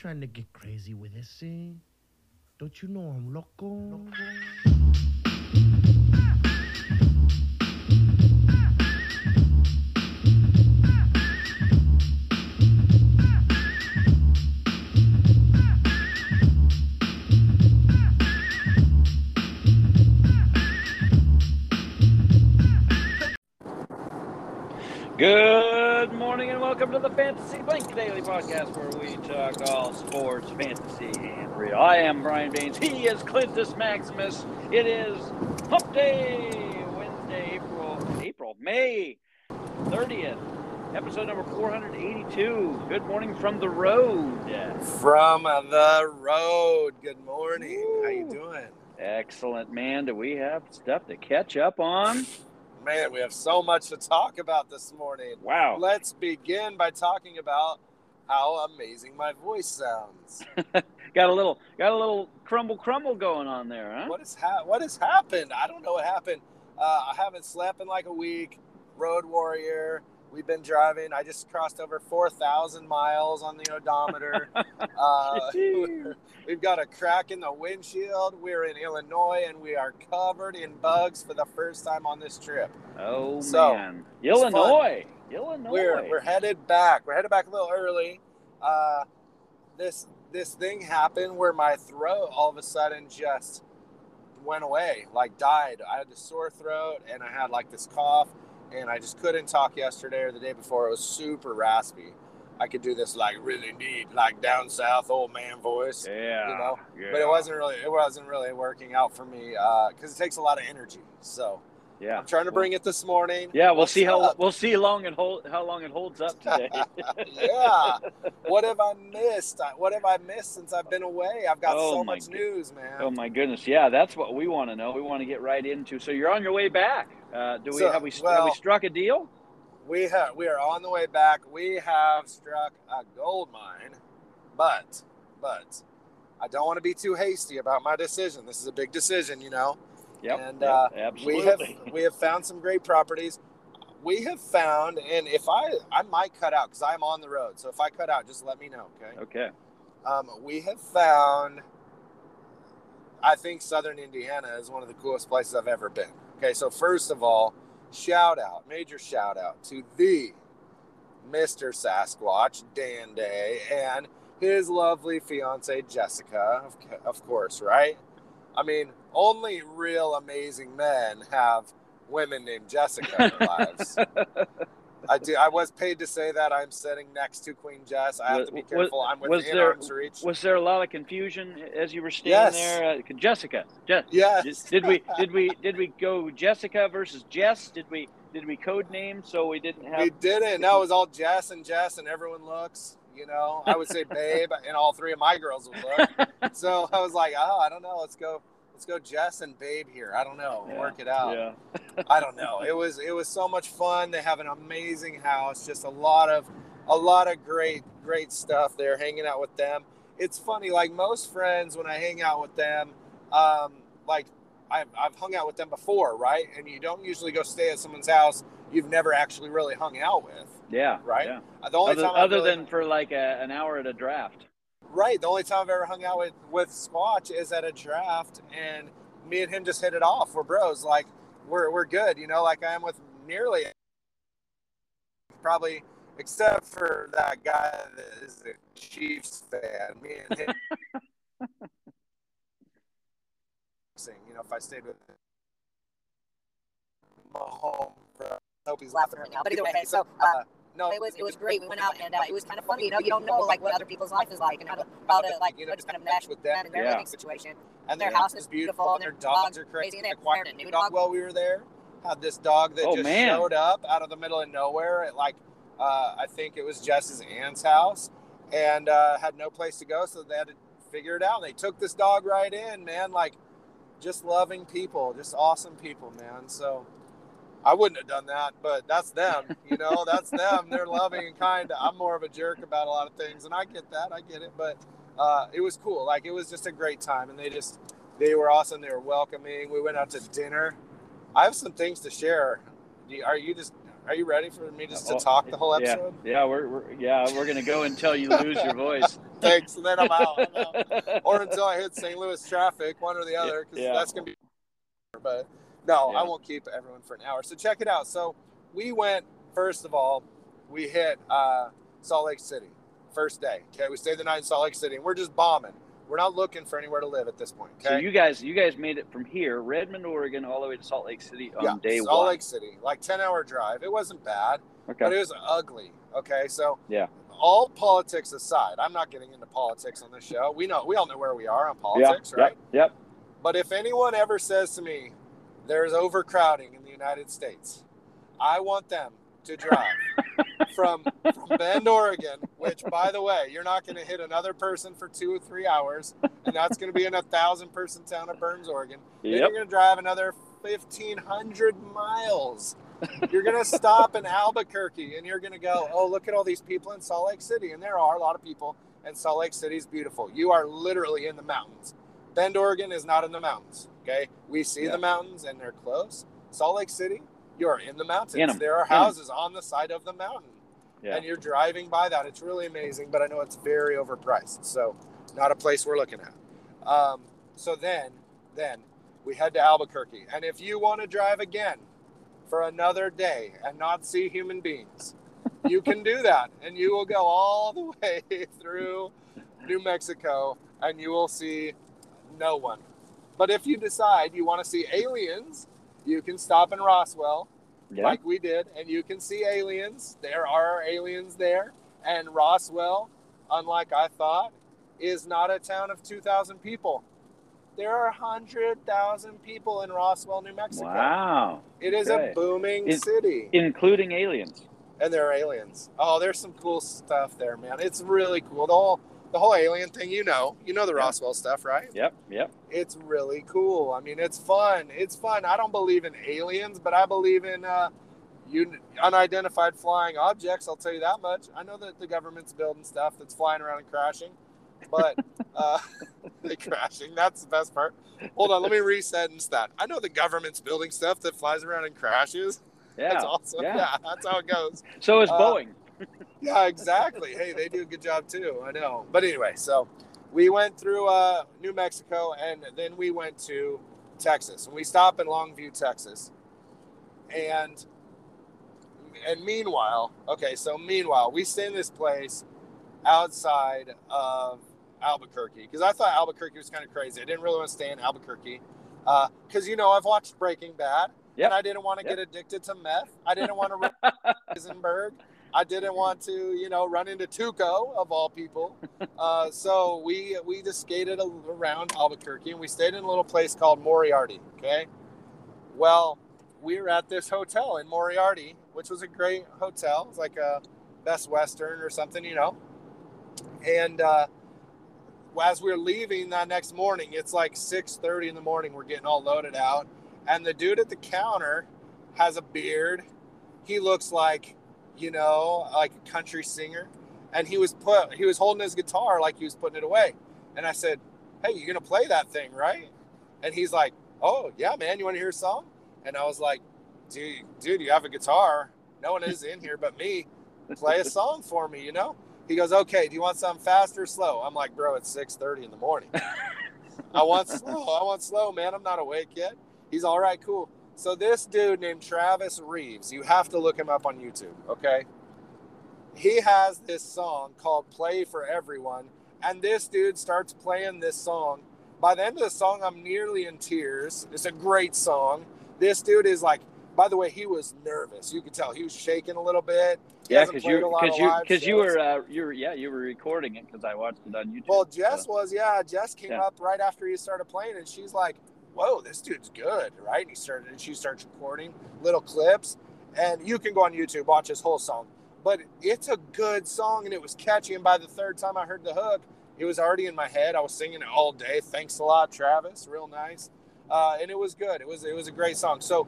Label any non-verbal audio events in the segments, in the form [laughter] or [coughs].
trying to get crazy with this, eh? Don't you know I'm loco? Good morning and welcome to the Fantasy Blink Daily Podcast where we talk all sports, fantasy, and real. I am Brian Baines. He is Clintus Maximus. It is Hump Day, Wednesday, April, April, May 30th, episode number 482. Good morning from the road. From the road. Good morning. How you doing? Excellent, man. Do we have stuff to catch up on? Man, we have so much to talk about this morning. Wow. Let's begin by talking about how amazing my voice sounds. [laughs] Got a little got a little crumble crumble going on there, huh? What has ha- what has happened? I don't know what happened. Uh, I haven't slept in like a week. Road warrior. We've been driving. I just crossed over 4,000 miles on the odometer. [laughs] uh, [laughs] we've got a crack in the windshield. We're in Illinois and we are covered in bugs for the first time on this trip. Oh So, man, Illinois, Illinois. We're we're headed back. We're headed back a little early. Uh, this this thing happened where my throat all of a sudden just went away, like died. I had a sore throat and I had like this cough, and I just couldn't talk yesterday or the day before. It was super raspy. I could do this like really neat, like down south old man voice, yeah, you know, yeah. but it wasn't really it wasn't really working out for me uh, because it takes a lot of energy. So Yeah, I'm trying to bring it this morning. Yeah, we'll see how up? we'll see long it hold how long it holds up today. [laughs] yeah. What have I missed? What have I missed since I've been away? I've got Oh so much good- news, man. oh my goodness, yeah, that's what we want to know. We want to get right into. So you're on your way back. Uh, do we So, have we have we struck a deal? We have we are on the way back. We have struck a gold mine, but but I don't want to be too hasty about my decision. This is a big decision, you know. Yep, and, yep, uh, absolutely. We have [laughs] we have found some great properties. We have found, and if I I might cut out because I'm on the road. So if I cut out, just let me know, okay? okay. Um, we have found, I think Southern Indiana is one of the coolest places I've ever been. Okay, so first of all, shout out, major shout out to the Mr. Sasquatch, Dan Day, and his lovely fiance, Jessica, of, of course, right? I mean, only real amazing men have women named Jessica in their [laughs] lives. I do. I was paid to say that. I'm sitting next to Queen Jess. I have to be Was- careful. I'm was within there- arm's reach. Was there a lot of confusion as you were standing Yes. there, uh, Jessica? Je- Yes. did we did we did we go Jessica versus Jess? Did we did we code name so we didn't have? We didn't. No, it was all Jess and Jess, and everyone looks. You know, I would say [laughs] babe, and all three of my girls would look. So I was like, oh, I don't know. Let's go. Let's go, Jess and Babe here. I don't know. Yeah, Work it out. Yeah. I don't know. It was it was so much fun. They have an amazing house. Just a lot of a lot of great great stuff there. Hanging out with them. It's funny. Like most friends, when I hang out with them, um, like I've I've hung out with them before, right? And you don't usually go stay at someone's house you've never actually really hung out with. Yeah. Right? Yeah. The only Other, time I've other really- than for like a, an hour at a draft. Right. The only time I've ever hung out with with Squatch is at a draft, and me and him just hit it off. We're bros. Like we're we're good. You know, like I am with nearly probably except for that guy that is a Chiefs fan. Me and him. [laughs] you know, if I stayed with Mahomes, I hope he's laughing right now. But either way, so uh, no, it was it was great. We went out and uh, it was kind of funny. You know, you don't know like what other people's life is like and how to how to like you know just kind of mesh with them and their Yeah. living situation. and Their house is beautiful, and their dogs are crazy, and they acquired a new dog. While we were there, had this dog that Oh, just man. showed up out of the middle of nowhere at like uh, I think it was Jess's aunt's house, and uh, had no place to go, so they had to figure it out. They took this dog right in, man. Like just loving people, just awesome people, man. So. I wouldn't have done that, but that's them. You know, [laughs] that's them. They're loving and kind. I'm more of a jerk about a lot of things, and I get that. I get it, but uh, it was cool. Like it was just a great time, and they just they were awesome. They were welcoming. We went out to dinner. I have some things to share. You- Are you just Are you ready for me just to Oh, talk the whole yeah. episode? Yeah, we're, we're yeah we're gonna go until you lose your voice. [laughs] Thanks, and then I'm out. I'm out. [laughs] Or until I hit St. Louis traffic, one or the other, because Yeah. that's gonna be. But no, I won't keep everyone for an hour. So check it out. So we went first of all, we hit uh, Salt Lake City first day. Okay, we stayed the night in Salt Lake City, and we're just bombing. We're not looking for anywhere to live at this point. Okay. So you guys you guys made it from here, Redmond, Oregon, all the way to Salt Lake City on yeah, day Salt one. Salt Lake City, like ten hour drive. It wasn't bad. okay. but it was ugly. Okay, so Yeah. All politics aside, I'm not getting into politics on this show. We know we all know where we are on politics, yeah, right? Yep. But if anyone ever says to me, "There's overcrowding in the United States," I want them to drive [laughs] from from Bend, Oregon, which, by the way, you're not going to hit another person for two or three hours, and that's going to be in a thousand person town of Burns, Oregon. Then you're going to drive another 1,500 miles. You're going to stop in Albuquerque and you're going to go, oh, look at all these people in Salt Lake City. And there are a lot of people, and Salt Lake City is beautiful. You are literally in the mountains. Bend, Oregon is not in the mountains. Okay. We see Yeah. the mountains and they're close. Salt Lake City, you're in the mountains. In. There are In houses on the side of the mountain Yeah. and you're driving by that. It's really amazing, but I know it's very overpriced. So, not a place we're looking at. Um, so then, then we head to Albuquerque, and if you want to drive again for another day and not see human beings, you can do [laughs] that, and you will go all the [laughs] way through New Mexico, and you will see no one. But if you decide you want to see aliens, you can stop in Roswell yeah. like we did, and you can see aliens. There are aliens there, and Roswell, unlike I thought, is not a town of 2,000 people. There are 100,000 people in Roswell, New Mexico. wow. It is Okay. a booming It- city, Including aliens. and there are aliens. Oh, there's some cool stuff there, man. It's really cool. The whole the whole alien thing, you know, you know the. Roswell stuff, right? Yep. Yep. it's really cool. I mean, it's fun. It's fun. I don't believe in aliens, but I believe in uh, un- unidentified flying objects. I'll tell you that much. I know that the government's building stuff that's flying around and crashing, but [laughs] uh, [laughs] they crashing. That's the best part. Hold on, let me resentence that. I know the government's building stuff that flies around and crashes. Yeah. That's awesome. yeah. Yeah, that's how it goes. So is Uh, Boeing. [laughs] Yeah, exactly. hey, they do a good job too. I know. But anyway, so we went through uh, New Mexico and then we went to Texas. And we stop in Longview, Texas. And and meanwhile, okay, so meanwhile, we stay in this place outside of Albuquerque because I thought Albuquerque was kind of crazy. I didn't really want to stay in Albuquerque because you know I've watched Breaking Bad Yep. and I didn't want to Yep. get addicted to meth. I didn't want to [laughs] Heisenberg. I didn't want to, you know, run into Tuco of all people. [laughs] Uh, so we we just skated around Albuquerque and we stayed in a little place called Moriarty. Okay. Well, we were at this hotel in Moriarty, which was a great hotel. It's like a Best Western or something, you know. And uh, as we're leaving that next morning, it's like 6:30 in the morning. We're getting all loaded out, and the dude at the counter has a beard. He looks like, you know, like a country singer, and he was put he was holding his guitar like he was putting it away. And I said, "Hey, you're gonna play that thing, right?" And he's like, "Oh yeah, man. You want to hear a song?" And I was like, "Dude, dude, you have a guitar. No one is in here but me. Play a song for me, you know." He goes, "Okay. Do you want something fast or slow?" I'm like, "Bro, it's 6:30 in the morning. [laughs] I want slow. I want slow, man. I'm not awake yet." He's all right, cool. So this dude named Travis Reeves, you have to look him up on YouTube, okay? He has this song called Play for Everyone, and this dude starts playing this song. By the end of the song, I'm nearly in tears. It's a great song. This dude is like, by the way, he was nervous. You could tell he was shaking a little bit. He Yeah, because you because you because you were uh, you were yeah you were recording it because I watched it on YouTube. Well, Jess so- was, yeah. Jess came Yeah. up right after he started playing, and she's like, "Whoa, this dude's good, right?" And he started, and she starts recording little clips, and you can go on YouTube watch his whole song. But it's a good song, and it was catchy. And by the third time I heard the hook, it was already in my head. I was singing it all day. Thanks a lot, Travis. Real nice, uh, and it was good. It was it was a great song. So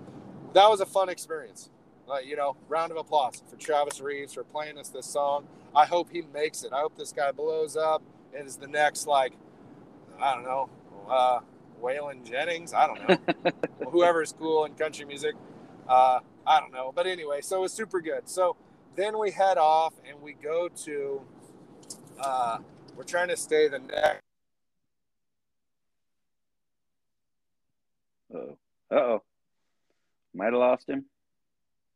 that was a fun experience. Uh, you know, round of applause for Travis Reeves for playing us this song. I hope he makes it. I hope this guy blows up and is the next like, I don't know, uh, Waylon Jennings. I don't know, [laughs] whoever's cool in country music. Because I don't know. But anyway, so it was super good. So then we head off and we go to, uh, we're trying to stay the next. Uh oh. Might have lost him.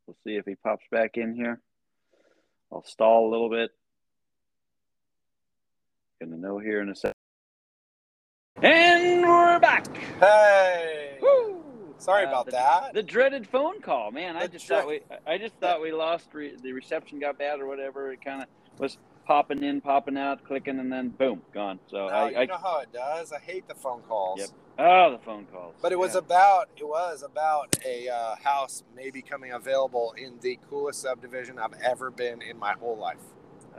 We'll see if he pops back in here. I'll stall a little bit. Gonna know here in a second. And we're back. Hey! Woo! Sorry Uh, about the, that. The dreaded phone call, man. I just dread- thought we, I just thought we lost. Re- the reception got bad or whatever. It kind of was popping in, popping out, clicking, and then boom, gone. So No, I, you I, know how it does. I hate the phone calls. Yep. oh, the phone calls. But it was Yeah. about it was about a uh, house maybe coming available in the coolest subdivision I've ever been in my whole life.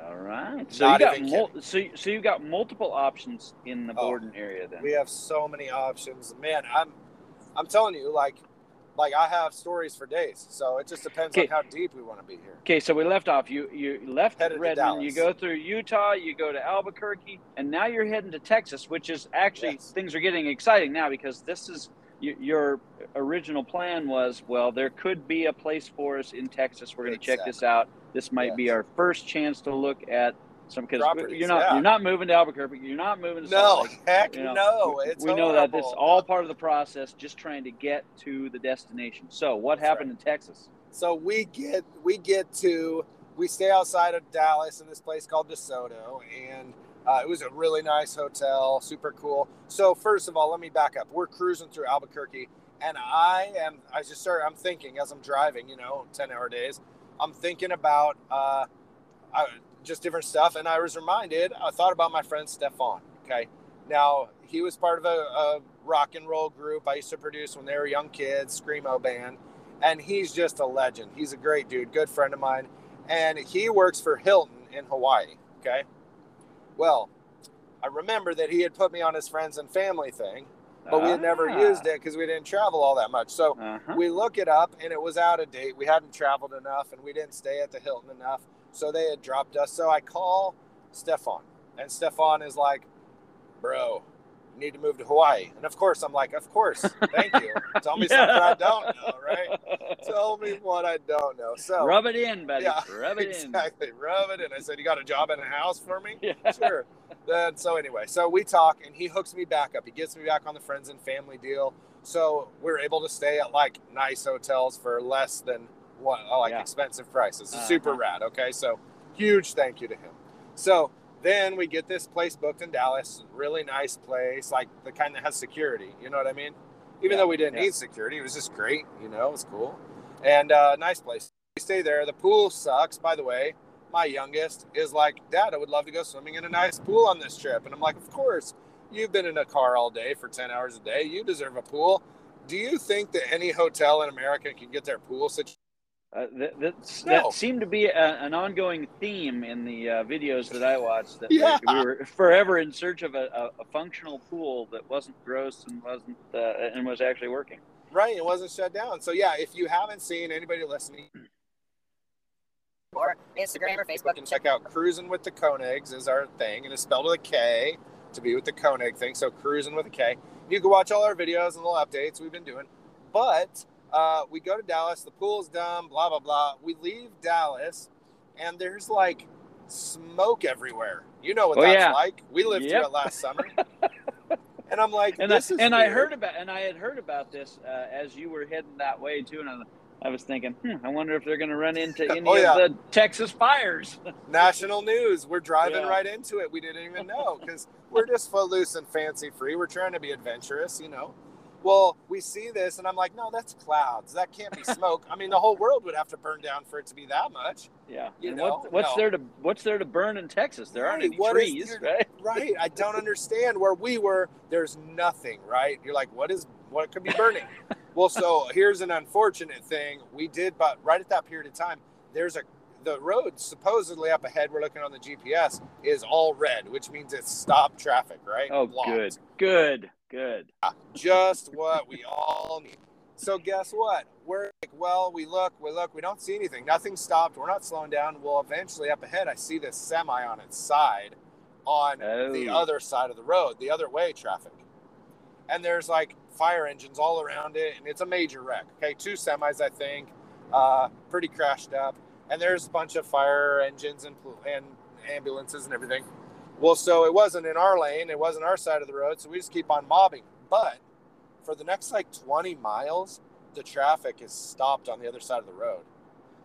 All right. So Not you got mul- so so you got multiple options in the Oh, Borden area then. We have so many options, man. I'm I'm telling you, like like I have stories for days. So it just depends on how deep we want to be here. Okay, so we left off. You you left Headed to Redmond. You go through Utah. You go to Albuquerque, and now you're heading to Texas, which is actually Yes. things are getting exciting now because this is your original plan was well, there could be a place for us in Texas. We're going to check this out. This might be our first chance to look at some because you're not yeah. you're not moving to Albuquerque. You're not moving to Salt No, Lake. heck You know, no. It's we know that this all part of the process, just trying to get to the destination. So, what That's happened in Texas? So we get we get to we stay outside of Dallas in this place called DeSoto, and uh, it was a really nice hotel, super cool. So first of all, let me back up. We're cruising through Albuquerque, and I am I just start I'm thinking as I'm driving, you know, ten hour days, I'm thinking about uh, I, just different stuff, and I was reminded. I thought about my friend Stefan. Okay, now he was part of a, a rock and roll group I used to produce when they were young kids, screamo band and he's just a legend. He's a great dude, good friend of mine, and he works for Hilton in Hawaii. Okay, well, I remember that he had put me on his friends and family thing, but we had never Ah. used it because we didn't travel all that much. So Uh-huh. we look it up, and it was out of date. We hadn't traveled enough, and we didn't stay at the Hilton enough, so they had dropped us. So I call Stefan, and Stefan is like, "Bro." Need to move to Hawaii, and of course I'm like, of course, thank you. Tell me [laughs] something I don't know, right? Tell me what I don't know. So Rub it in, buddy. Yeah, Rub it in. exactly, rub it in. I said, "You got a job in a house for me?" Yeah. Sure. then so anyway, so we talk, and he hooks me back up. He gets me back on the friends and family deal. So we're able to stay at like nice hotels for less than what like Yeah. expensive prices. It's Uh-huh. super rad. Okay, so huge thank you to him. So then we get this place booked in Dallas, really nice place, like the kind that has security. You know what I mean? Even Yeah, though we didn't yeah. need security, it was just great. You know, it was cool, and uh, nice place. We stay there. The pool sucks, by the way. My youngest is like, Dad, I would love to go swimming in a nice pool on this trip, and I'm like, Of course. You've been in a car all day for ten hours a day. You deserve a pool. Do you think that any hotel in America can get their pool situation? Uh, that, that's, No. that seemed to be a, an ongoing theme in the uh, videos that I watched. That Yeah. we, we were forever in search of a, a, a functional pool that wasn't gross and wasn't uh, and was actually working. Right, it wasn't shut down. So yeah, if you haven't seen anybody listening, or Instagram or Facebook you can check out Cruising with the Koenigs is our thing, and it's spelled with a K to be with the Koenig thing. So Cruising with a K. You can watch all our videos and little updates we've been doing. But uh, we go to Dallas, the pool's dumb. blah blah blah. We leave Dallas, and there's like smoke everywhere. You know what Oh, that's yeah. like. We lived through Yep. it last summer. [laughs] And I'm like, And I, and I heard about and I had heard about this uh, as you were heading that way too, and I, I was thinking, hmm, I wonder if they're going to run into [laughs] any Oh, yeah. of the Texas fires. [laughs] national news. We're driving Yeah. right into it. We didn't even know because we're just footloose and fancy free. We're trying to be adventurous, you know. Well, we see this, and I'm like, no, that's clouds. That can't be [laughs] smoke. I mean, the whole world would have to burn down for it to be that much. yeah, You and know, what, what's no. there to what's there to burn in Texas? There aren't any what trees, right? [laughs] Right? I don't understand. Where we were, there's nothing. Right? You're like, what is what could be burning? [laughs] well, so here's an unfortunate thing. We did, but right at that period of time, there's a the road supposedly up ahead. We're looking on the GPS is all red, which means it's stop traffic. Right? Oh, Blocked. good, good, good. just what we all need. So guess what? We're like, well, we look, we look, we don't see anything. Nothing stopped. We're not slowing down. Well, eventually up ahead, I see this semi on its side, on the Oh. other side of the road, the other way traffic, and there's like fire engines all around it, and it's a major wreck. Okay, two semis, I think. uh, pretty crashed up, and there's a bunch of fire engines and and ambulances and everything. Well, so it wasn't in our lane, it wasn't our side of the road, so we just keep on mobbing. But for the next like 20 miles, the traffic is stopped on the other side of the road.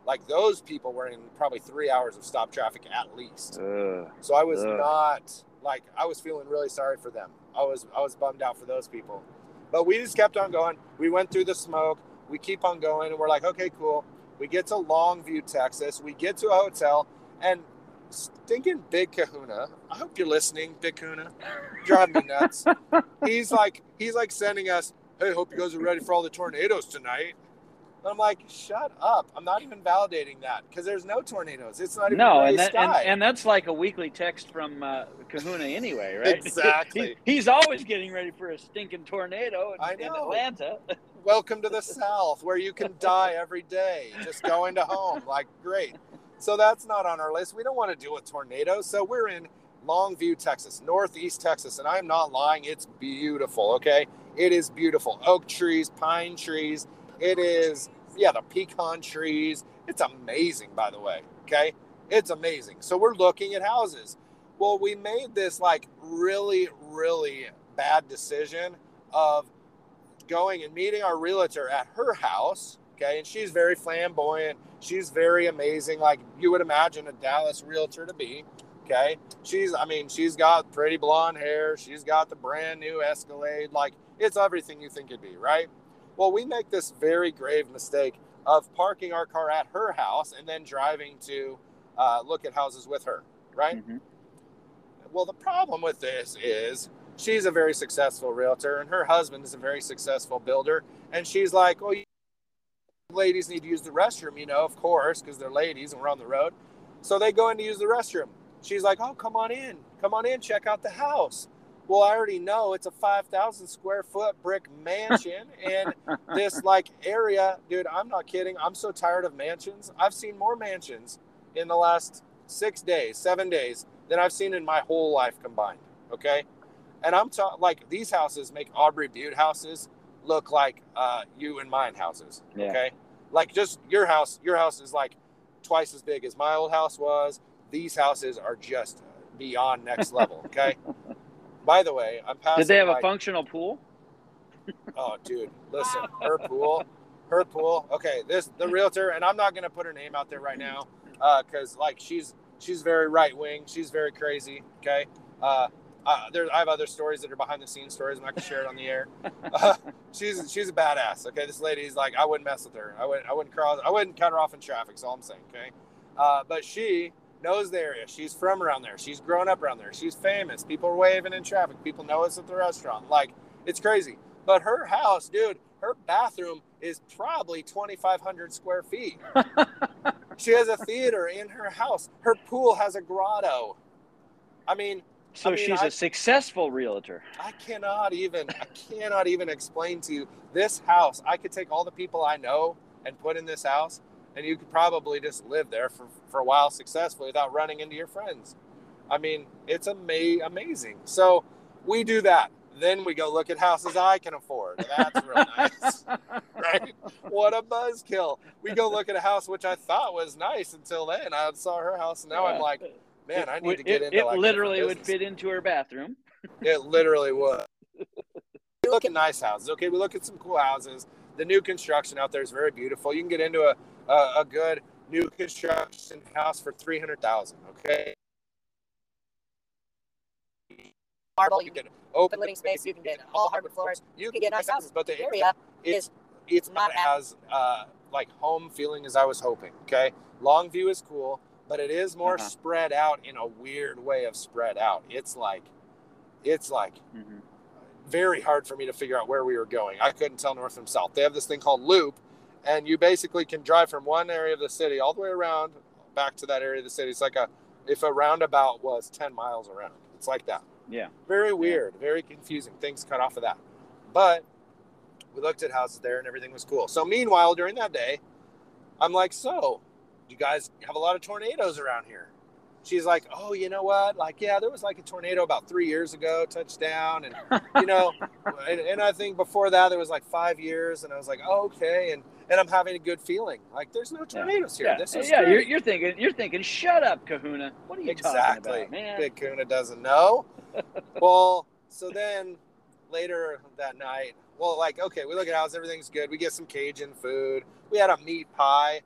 Like those people were in probably three hours of stop traffic at least. Ugh. So I was Ugh. not like I was feeling really sorry for them. I was I was bummed out for those people. But we just kept on going. We went through the smoke. We keep on going and we're like, okay, cool. We get to Longview, Texas. We get to a hotel and stinking Big Kahuna. I hope you're listening, Big Kahuna. Driving me nuts. [laughs] he's like he's like sending us, hey, hope you guys are ready for all the tornadoes tonight. And I'm like, shut up. I'm not even validating that because there's no tornadoes. It's not even No, and, that, and and that's like a weekly text from uh, Kahuna anyway, right? [laughs] Exactly. He- he's always getting ready for a stinking tornado in, in. Atlanta. welcome to the south where you can [laughs] die every day just going to home like great so that's not on our list. We don't want to deal with tornadoes. So we're in longview texas northeast texas and i'm not lying it's beautiful okay? It is beautiful. Oak trees pine trees it is yeah the pecan trees. It's amazing by the way okay? It's amazing. So we're looking at houses. Well we made this like really really bad decision of going and meeting our realtor at her house. Okay. And she's very flamboyant. She's very amazing. Like you would imagine a Dallas realtor to be. Okay. She's, I mean, she's got pretty blonde hair. She's got the brand new Escalade. Like it's everything you think it'd be. Right. Well, we make this very grave mistake of parking our car at her house and then driving to uh, look at houses with her. Right. Mhm. Well, the problem with this is she's a very successful realtor and her husband is a very successful builder. And she's like, well, you ladies need to use the restroom, you know, of course, because they're ladies and we're on the road. So they go in to use the restroom. She's like, oh, come on in. Come on in. Check out the house. Well, I already know it's a 5,000 square foot brick mansion [laughs] in this like area. Dude, I'm not kidding. I'm so tired of mansions. I've seen more mansions in the last six days, seven days than I've seen in my whole life combined. Okay. And I'm talking like these houses make Awbrey Butte houses look like uh, you and mine houses. Yeah. Okay. Like just your house, your house is like twice as big as my old house was. These houses are just beyond next [laughs] level. Okay. By the way, I'm passing. Did they have a functional pool? Oh, dude, listen, her pool, her pool. Okay, this the realtor, and I'm not gonna put her name out there right now, because like she's she's very right wing, she's very crazy. Okay, uh, uh, there I have other stories that are behind the scenes stories. I'm not gonna share it on the air. [laughs] Uh, she's she's a badass. Okay, this lady's like I wouldn't mess with her. I wouldn't I wouldn't cross. I wouldn't cut her off in traffic. Is all I'm saying. Okay, uh, but she knows the area. She's from around there. She's grown up around there. She's famous. People are waving in traffic. People know us at the restaurant. Like it's crazy. But her house, dude, her bathroom is probably 2,500 square feet. [laughs] she has a theater in her house. Her pool has a grotto. I mean, So mean, she's I- a successful realtor. I cannot even, I cannot even explain to you this house. I could take all the people I know and put in this house, and you could probably just live there for, for a while successfully without running into your friends. I mean, it's ama- amazing. So we do that. Then we go look at houses I can afford. That's real [laughs] nice, right? What a buzzkill. We go look at a house which I thought was nice until then. I saw her house, and now I'm like, man, I need It- to get it, into it like literally would fit into her bathroom. [laughs] It literally would. we [laughs] look at nice houses. Okay, we look at some cool houses. The new construction out there is very beautiful. You can get into a a, a good new construction house for three hundred thousand. Okay, Marble, you you can can open open living space, you can get all hardwood floors. You can get nice houses, but the area it's is it's not not as uh, like home feeling as I was hoping. Okay, Longview is cool, but it is more Uh-huh. spread out in a weird way of spread out. It's like, it's like Mhm. very hard for me to figure out where we were going. I couldn't tell north from south. They have this thing called loop, and you basically can drive from one area of the city all the way around back to that area of the city. It's like a if a roundabout was ten miles around. It's like that. Yeah. Very weird, very confusing. Things cut off of that. But we looked at houses there and everything was cool. So meanwhile, during that day, I'm like, so you guys have a lot of tornadoes around here? she's like, "Oh, you know what? Like, yeah, there was like a tornado about three years ago, touchdown, and you know, [laughs] and, and I think before that there was like five years, and I was like, oh, okay, and and I'm having a good feeling. Like, there's no tornadoes here. Yeah, This is yeah. You're, you're thinking, you're thinking. Shut up, Kahuna. What are you talking exactly. about, man? Big Kuna doesn't know. [laughs] well, so then later that night, well, like, okay, we look at house, everything's good. We get some Cajun food. We had a meat pie.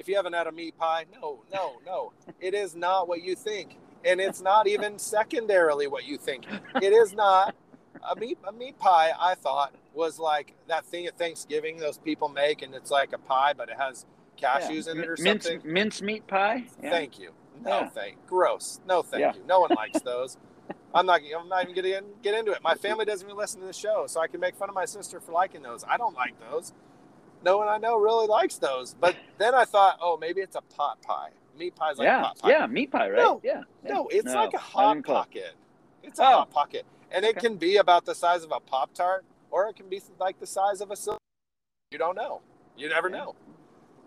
If you haven't had a meat pie, no, no, no. It is not what you think. And it's not even secondarily what you think. It is not. A meat, a meat pie, I thought, was like that thing at Thanksgiving those people make, and it's like a pie, but it has cashews Yeah. in it or mince, something. mince meat pie. Yeah. Thank you. No, Yeah. thank. Gross. No, thank Yeah. you. No one likes those. I'm not. I'm not even gonna get, get into it. My family doesn't even listen to the show, so I can make fun of my sister for liking those. I don't like those. No one I know really likes those. But then I thought, oh, maybe it's a pot pie. Meat pie's like yeah, pot pie. yeah, meat pie, right? No, yeah, yeah. No, it's No, like a hot pocket. It's a Oh. hot pocket, and it Okay. can be about the size of a pop tart, or it can be like the size of a silver. You don't know. You never Yeah. know.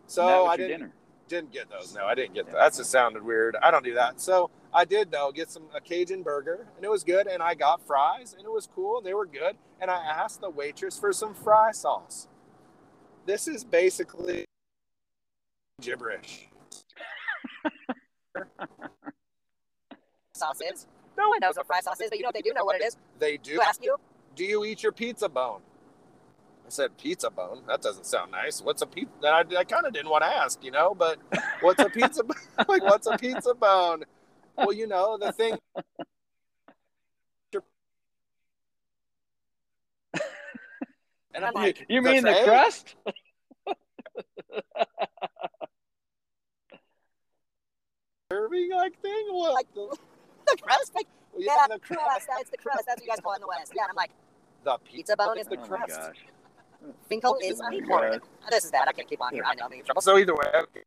So I didn't dinner. didn't get those. No, I didn't get that. That just sounded weird. I don't do that. So I did though get some a Cajun burger, and it was good. And I got fries, and it was cool. They were good. And I asked the waitress for some fry sauce. This is basically gibberish. Sauces. No, one knows what fried sauce is, but you know they do know what it is. they do. Who asked you? Do you eat your pizza bone? I said pizza bone. That doesn't sound nice. What's a pizza? I, I kind of didn't want to ask, you know, but what's a pizza? [laughs] like, what's a pizza bone? Well, you know, the thing. And I'm You- like, You mean the tray? crust? [laughs] serving like thing? What? Like the, [laughs] the crust? Like, yeah, yeah, the crust. crust. That's the crust. That's what you guys call it in the West. Yeah, and I'm like, The Pizza bone is the oh crust. gosh. Finkel is Oh important. Oh, This is bad. I can't keep on here. I know I'm in trouble. So either way, okay.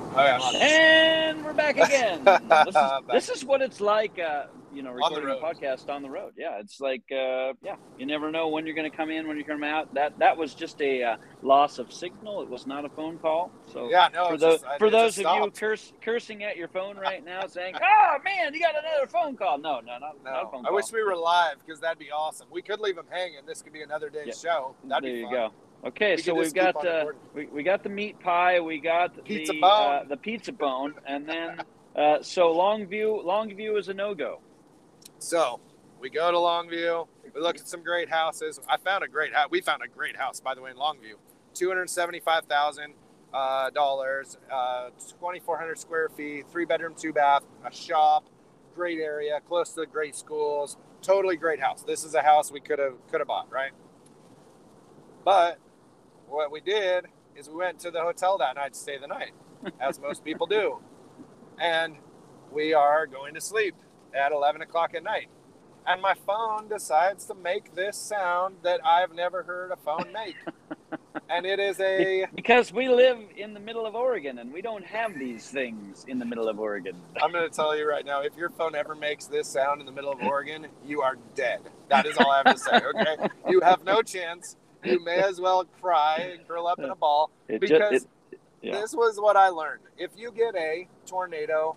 Oh, yeah, And we're back again. [laughs] this, is, this is what it's like, uh, you know, recording a podcast on the road. Yeah, it's like, uh, yeah, you never know when you're going to come in, when you're going to come out. That that was just a uh, loss of signal. It was not a phone call. So Yeah, no. for those just- I- for those of you curse, cursing at your phone right now, [laughs] saying, "Oh man, you got another phone call." No, no, not, not a No, phone I wish we were live because that'd be awesome. We could leave them hanging. This could be another day's Yeah. show. That'd there be you go. Okay, We so we've got uh, we, we got the meat pie, we got Pizza the uh, the pizza bone, and then [laughs] uh, so Longview Longview is a no go. So we go to Longview. We look at some great houses. I found a great house. We found a great house, by the way, in Longview. Two hundred seventy-five thousand uh, dollars, uh, twenty-four hundred square feet, three bedroom, two bath, a shop, great area, close to the great schools. Totally great house. This is a house we could have could have bought, right? But what we did is we went to the hotel that night to stay the night, as most people do, and we are going to sleep at 11 o'clock at night. And my phone decides to make this sound that I've never heard a phone make. [laughs] and it is a, Because we live in the middle of Oregon and we don't have these things in the middle of Oregon. [laughs] I'm going to tell you right now if your phone ever makes this sound in the middle of Oregon, you are dead. That is all I have to say, okay? You have no chance. You may as well cry and curl up in a ball It because just, it, yeah. this was what I learned. If you get a tornado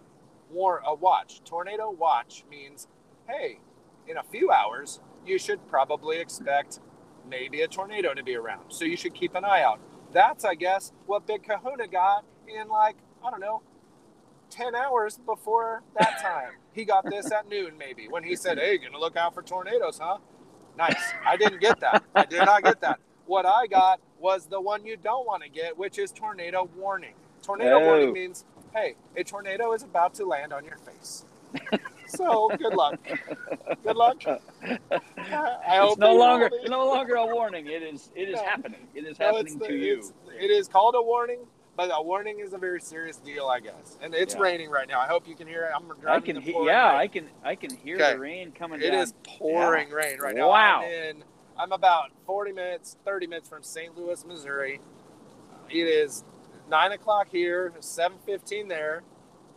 war a watch, tornado watch means, hey, in a few hours, you should probably expect maybe a tornado to be around. So you should keep an eye out. That's, I guess, what Big Kahuna got in like, I don't know, 10 hours before that time. he got this at noon, maybe, when he said, hey, you're gonna look out for tornadoes, huh? Nice. I didn't get that. I did not get that. What I got was the one you don't want to get, which is tornado warning. Tornado Oh. warning means, hey, a tornado is about to land on your face. so good luck. Good luck. I hope it's no longer no longer a warning. It is it is No. happening. It is No, happening the- to you. It is called a warning, but a warning is a very serious deal, I guess. And it's Yeah. raining right now. I hope you can hear it. I'm driving I can the he- pouring yeah, rain. I can I can hear Okay. the rain coming It down. is pouring rain right now. Wow. I'm in. I'm about 40 minutes, 30 minutes from St. Louis, Missouri. It is nine o'clock here, 7:15 there,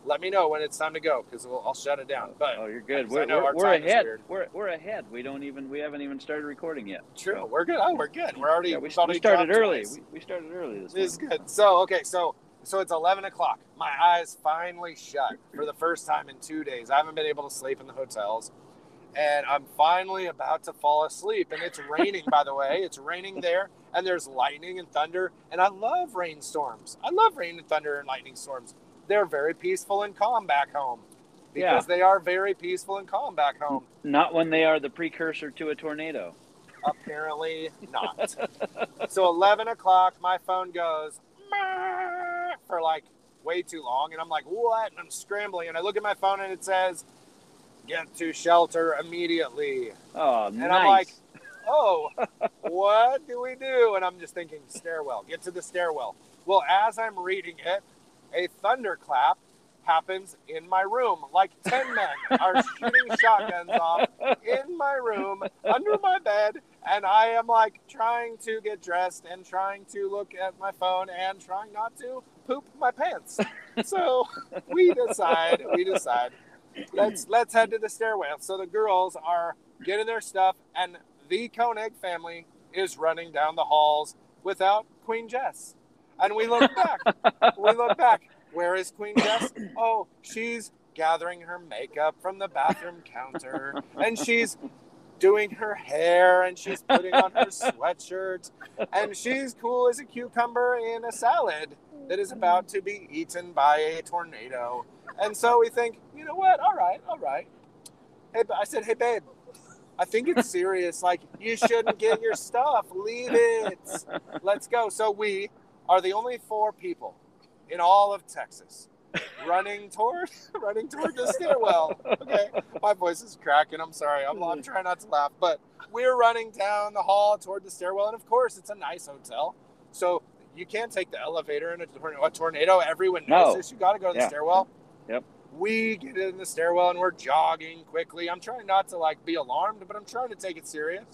let me know when it's time to go because we'll, I'll shut it down. But Oh, you're good. We're, I know we're, our we're time is ahead. We're, we're ahead. We don't even we haven't even started recording yet. true, So- we're good. Oh, we're good. We're already Yeah, we, we started early. We, we started early this This is good. So okay, so so it's eleven o'clock. My eyes finally shut for the first time in two days. I haven't been able to sleep in the hotels, and I'm finally about to fall asleep. And it's raining, by the way. [laughs] It's raining there, and there's lightning and thunder. And I love rainstorms. I love rain and thunder and lightning storms. They're very peaceful and calm back home. Yeah. Because they are very peaceful and calm back home. Not when they are the precursor to a tornado. Apparently not. [laughs] so 11 o'clock, my phone goes for like way too long. And I'm like, what? And I'm scrambling. And I look at my phone and it says, get to shelter immediately. Oh, And nice. I'm like, oh, [laughs] what do we do? And I'm just thinking, stairwell, get to the stairwell. Well, as I'm reading it, a thunderclap happens in my room. Like 10 men are shooting shotguns off in my room under my bed. And I am like trying to get dressed and trying to look at my phone and trying not to poop my pants. So we decide, we decide, let's let's head to the stairwell. So the girls are getting their stuff, and the Koenig family is running down the halls without Queen Jess. And we look back. we look back. Where is Queen Jess? [coughs] Oh, she's gathering her makeup from the bathroom counter, and she's doing her hair, and she's putting on her sweatshirt, and she's cool as a cucumber in a salad that is about to be eaten by a tornado. And so we think, you know what? All right, all right. Hey, I said, hey, babe, I think it's serious. Like, you shouldn't get your stuff. Leave it. Let's go. So we are the only four people in all of Texas [laughs] running toward [laughs] running toward the stairwell. Okay, my voice is cracking. I'm sorry. I'm, I'm mm. trying not to laugh, but we're running down the hall toward the stairwell, and of course, it's a nice hotel, so you can't take the elevator in a, a tornado. Everyone knows No. this. You got to go to the Yeah. stairwell. Yep. We get in the stairwell and we're jogging quickly. I'm trying not to like be alarmed, but I'm trying to take it serious.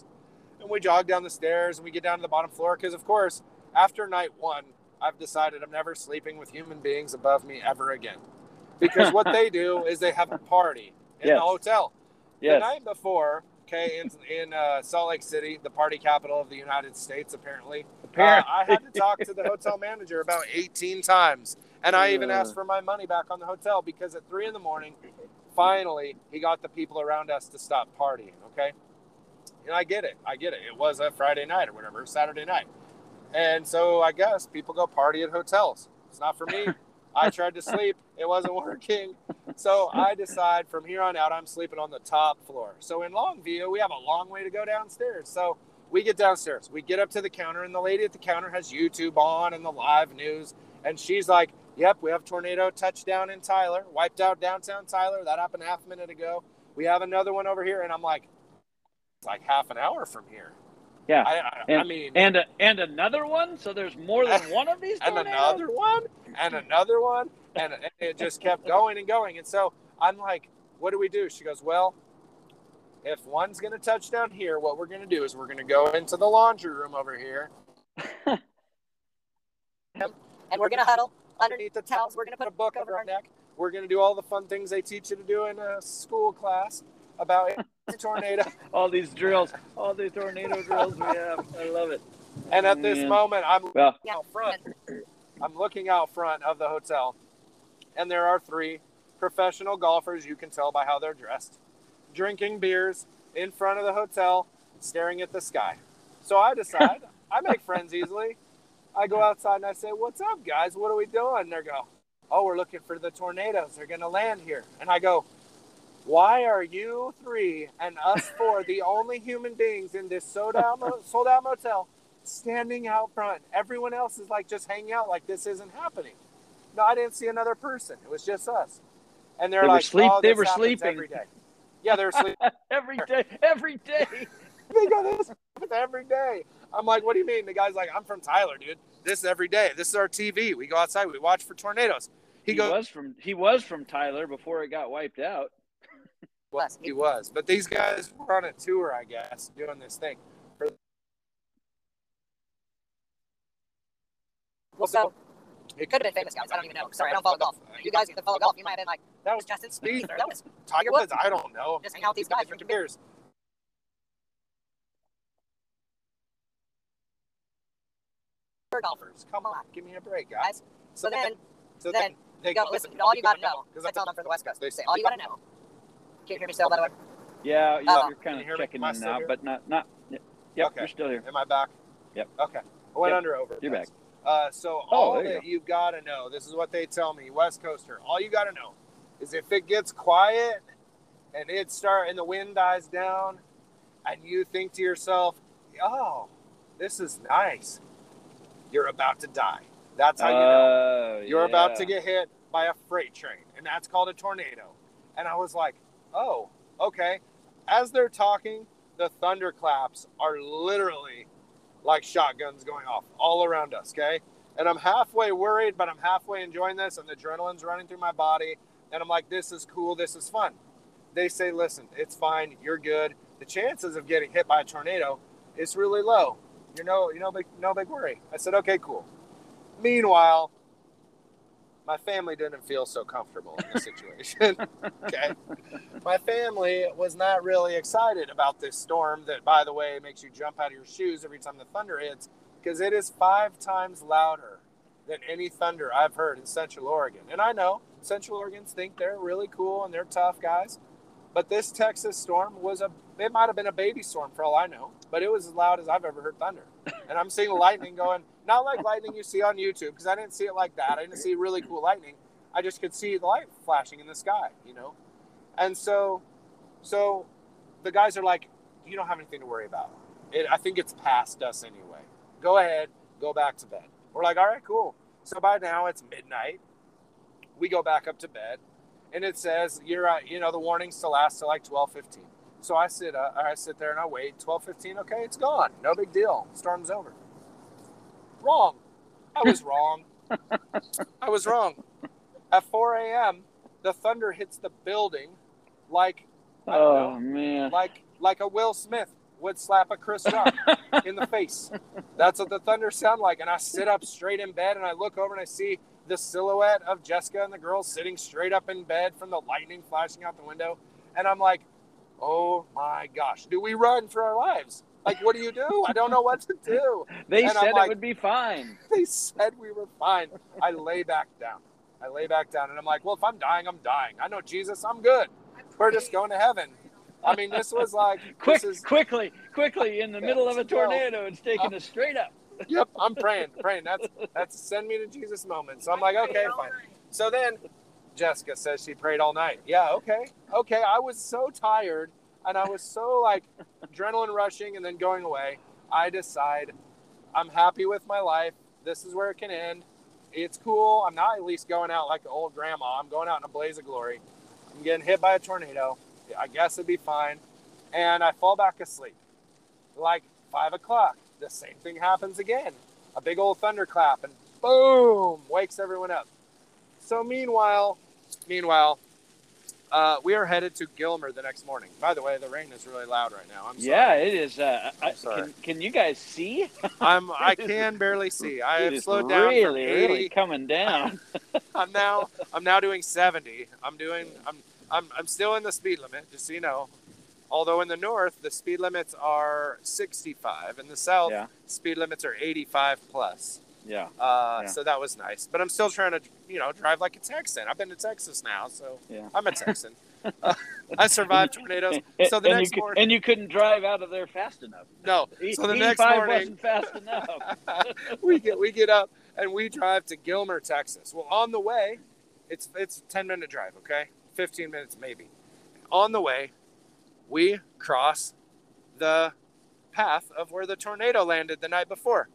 And we jog down the stairs and we get down to the bottom floor because, of course, after night one, I've decided I'm never sleeping with human beings above me ever again. Because what they do [laughs] is they have a party in Yes. the hotel. The night before, okay, in, in uh, Salt Lake City, the party capital of the United States, apparently, uh, Apparently. I had to talk to the hotel [laughs] manager about 18 times. And I even Uh. asked for my money back on the hotel because at 3 in the morning, finally, he got the people around us to stop partying, okay? And I get it. I get it. It was a Friday night or whatever, Saturday night. And so I guess people go party at hotels. It's not for me. [laughs] I tried to sleep, it wasn't working. So I decide from here on out, I'm sleeping on the top floor. So in Longview, we have a long way to go downstairs. So we get downstairs, we get up to the counter, and the lady at the counter has YouTube on and the live news. And she's like, Yep, we have tornado touchdown in Tyler, wiped out downtown Tyler. That happened half a minute ago. We have another one over here. And I'm like, it's like half an hour from here. Yeah. I, I, and, I mean, and a, and another one. So there's more than one of these. [laughs] and tornadoes? another one and another one and, and it just kept going and going and so i'm like what do we do she goes well if one's going to touch down here what we're going to do is we're going to go into the laundry room over here [laughs] And we're gonna huddle underneath the towels we're going to put a book over our neck we're going to do all the fun things they teach you to do in a school class about a tornado [laughs] all these drills, all these tornado drills we have. I love it. and at this Man. moment i'm Well, Yeah. out front. I'm looking out front of the hotel, and there are three professional golfers. You can tell by how they're dressed, drinking beers in front of the hotel, staring at the sky. So I decide I make friends easily. I go outside and I say, "What's up, guys? What are we doing?" They go, "Oh, we're looking for the tornadoes. They're going to land here." And I go, "Why are you three and us four the only human beings in this sold out mo- [laughs] sold out motel?" standing out front. Everyone else is like just hanging out like this isn't happening. No, I didn't see another person. It was just us. And they're They were like, sleep- oh, they were sleeping. every day. Yeah, they're sleeping. [laughs] every day, every day. [laughs] they go, this every day. I'm like, what do you mean? The guy's like, I'm from Tyler, dude. This is every day. This is our TV. We go outside. We watch for tornadoes. He, He, goes, was from he was from Tyler before it got wiped out. Well, he was. But these guys were on a tour, I guess, doing this thing. Well, so It Could have been famous guys. I don't even know. Sorry, I don't follow golf. You guys that follow golf, you might have been like, That was was Justin Speed. That was Tiger Woods. I don't know. just hang out with these guys drinking beer. beers. golfers. Come on, give me a break, guys. So then, so then, they go, listen, all you gotta know. because I tell them for the West Coast. they Say, all you gotta know. Can you hear me still, by the way? Yeah, you, Uh, you're kind of checking Am I in now, here? but not not. Yep, Okay. you're still here. Am I back? Yep. Okay. I went Yep. under over. You're back. Uh, so all there you that go. you've got to know, this is what they tell me, West Coaster. All you got to know is if it gets quiet and it start and the wind dies down, and you think to yourself, "Oh, this is nice," you're about to die. That's how you know Oh, you're about to get hit by a freight train, and that's called a tornado. And I was like, "Oh, okay." As they're talking, the thunderclaps are literally like shotguns going off all around us, okay? And I'm halfway worried, but I'm halfway enjoying this, and the adrenaline's running through my body. And I'm like, this is cool, this is fun. They say, listen, it's fine, you're good. The chances of getting hit by a tornado is really low. You're no, you know, big, no big worry. I said, okay, cool. Meanwhile, my family didn't feel so comfortable in the situation. [laughs] okay. My family was not really excited about this storm that, by the way, makes you jump out of your shoes every time the thunder hits because it is five times louder than any thunder I've heard in Central Oregon. And I know Central Oregons think they're really cool and they're tough guys. But this Texas storm was a, it might have been a baby storm for all I know, but it was as loud as I've ever heard thunder. And I'm seeing lightning going, not like lightning you see on YouTube, because I didn't see it like that. I didn't see really cool lightning. I just could see the light flashing in the sky, you know? And so, so the guys are like, you don't have anything to worry about. It, I think it's past us anyway. Go ahead, go back to bed. We're like, all right, cool. So by now it's midnight. We go back up to bed, and it says you're, uh, you know, the warnings to last till like twelve fifteen. So I sit, uh, I sit there and I wait. Twelve fifteen, okay, it's gone. No big deal. Storm's over. Wrong. I was wrong. I was wrong. At 4 a.m., the thunder hits the building like Oh know. man. like like a Will Smith would slap a Chris Rock in the face. That's what the thunder sound like. And I sit up straight in bed and I look over and I see the silhouette of Jessica and the girls sitting straight up in bed from the lightning flashing out the window. And I'm like, oh my gosh, do we run for our lives? Like, what do you do? I don't know what to do. [laughs] They and said like- it would be fine. [laughs] They said we were fine. I lay back down. I lay back down and I'm like, well, if I'm dying, I'm dying. I know Jesus, I'm good. We're just going to heaven. I mean, this was like, [laughs] Quick, is, quickly, quickly, in the Yeah, middle of a tornado, it's taking us straight up. yep, I'm praying, praying. That's that's send me to Jesus moment. So I'm like, okay, fine. So then Jessica says she prayed all night. Yeah, okay, okay. I was so tired and I was so like adrenaline rushing and then going away. I decide I'm happy with my life. This is where it can end. It's cool. I'm not at least going out like the old grandma. I'm going out in a blaze of glory. I'm getting hit by a tornado. I guess it'd be fine. And I fall back asleep. Like five o'clock, the same thing happens again. A big old thunderclap and boom, wakes everyone up. So meanwhile, meanwhile, uh, we are headed to Gilmer the next morning. By the way, the rain is really loud right now. I'm sorry. Yeah, it is. Uh, I, I'm sorry. Can, can you guys see? [laughs] I'm I [laughs] can barely see. I it have slowed down really, 80. really coming down. [laughs] I'm now I'm now doing 70. I'm doing I'm I'm I'm still in the speed limit, just so you know. Although in the north the speed limits are 65, in the south Yeah. speed limits are 85 plus. Yeah. Uh, Yeah. So that was nice, but I'm still trying to you know drive like a Texan. I've been to Texas now, so Yeah. I'm a Texan. [laughs] Uh, I survived tornadoes. And, So the and next you, morning, and you couldn't drive out of there fast enough. no. So the next E5 morning, wasn't fast enough. [laughs] we get we get up and we drive to Gilmer, Texas. Well, on the way, it's it's a 10 minute drive, okay? 15 minutes maybe. On the way, we cross the path of where the tornado landed the night before.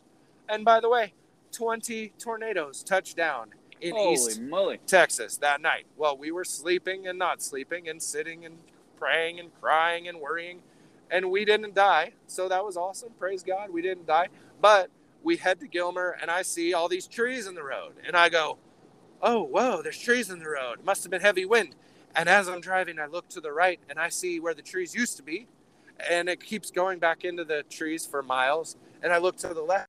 And by the way, 20 tornadoes touched down in Holy East moly! Texas that night. Well, we were sleeping and not sleeping and sitting and praying and crying and worrying, and we didn't die. So that was awesome. Praise God, we didn't die. But we head to Gilmer, and I see all these trees in the road, and I go, "Oh, whoa! There's trees in the road. Must have been heavy wind." And as I'm driving, I look to the right, and I see where the trees used to be, and it keeps going back into the trees for miles. And I look to the left.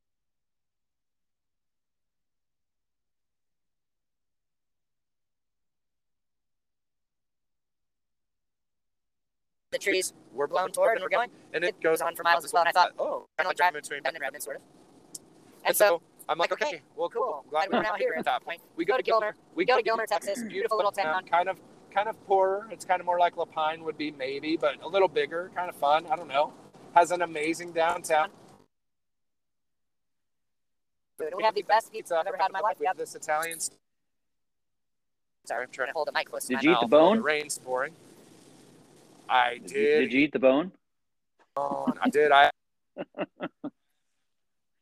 The trees were blown toward and we're going. and It goes on for miles as well. And I thought, oh, kind of like driving between Bend and Redmond, sort of. And so I'm like, okay, well, cool. cool. Glad we're now here at at that that point. We We go to Gilmer. We We go to Gilmer, Texas. Beautiful little town. kind of, kind of poorer. It's kind of more like La Pine would be, maybe, but a little bigger, kind of fun. I don't know. Has an amazing downtown. Food. We have the best pizza I've ever had in my life. We have this Italian. Sorry, I'm trying to to hold the mic close to Did my you eat the bone? The rain's pouring. I Did did. you, did you eat the bone? I did. I. [laughs]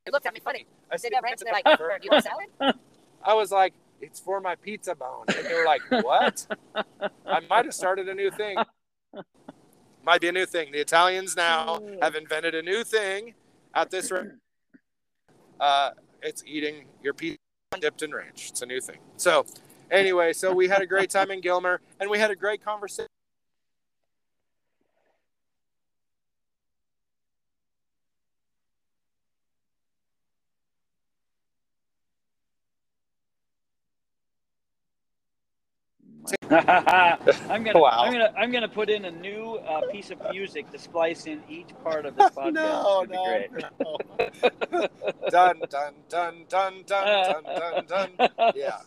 They looked at me funny. I I said, said, ranch." And they're like, "You want salad?" I was like, it's for my pizza bone. And they were like, what? I might have started a new thing. Might be a new thing. The Italians now have invented a new thing at this rate. Uh, it's eating your pizza dipped in ranch. It's a new thing. So, anyway, so we had a great time in Gilmer and we had a great conversation. I'm gonna, Wow. I'm gonna, I'm gonna put in a new uh, piece of music to splice in each part of this [laughs] podcast. no, no, no. dun, dun, dun, dun, dun, dun, dun, dun. [laughs] Yeah,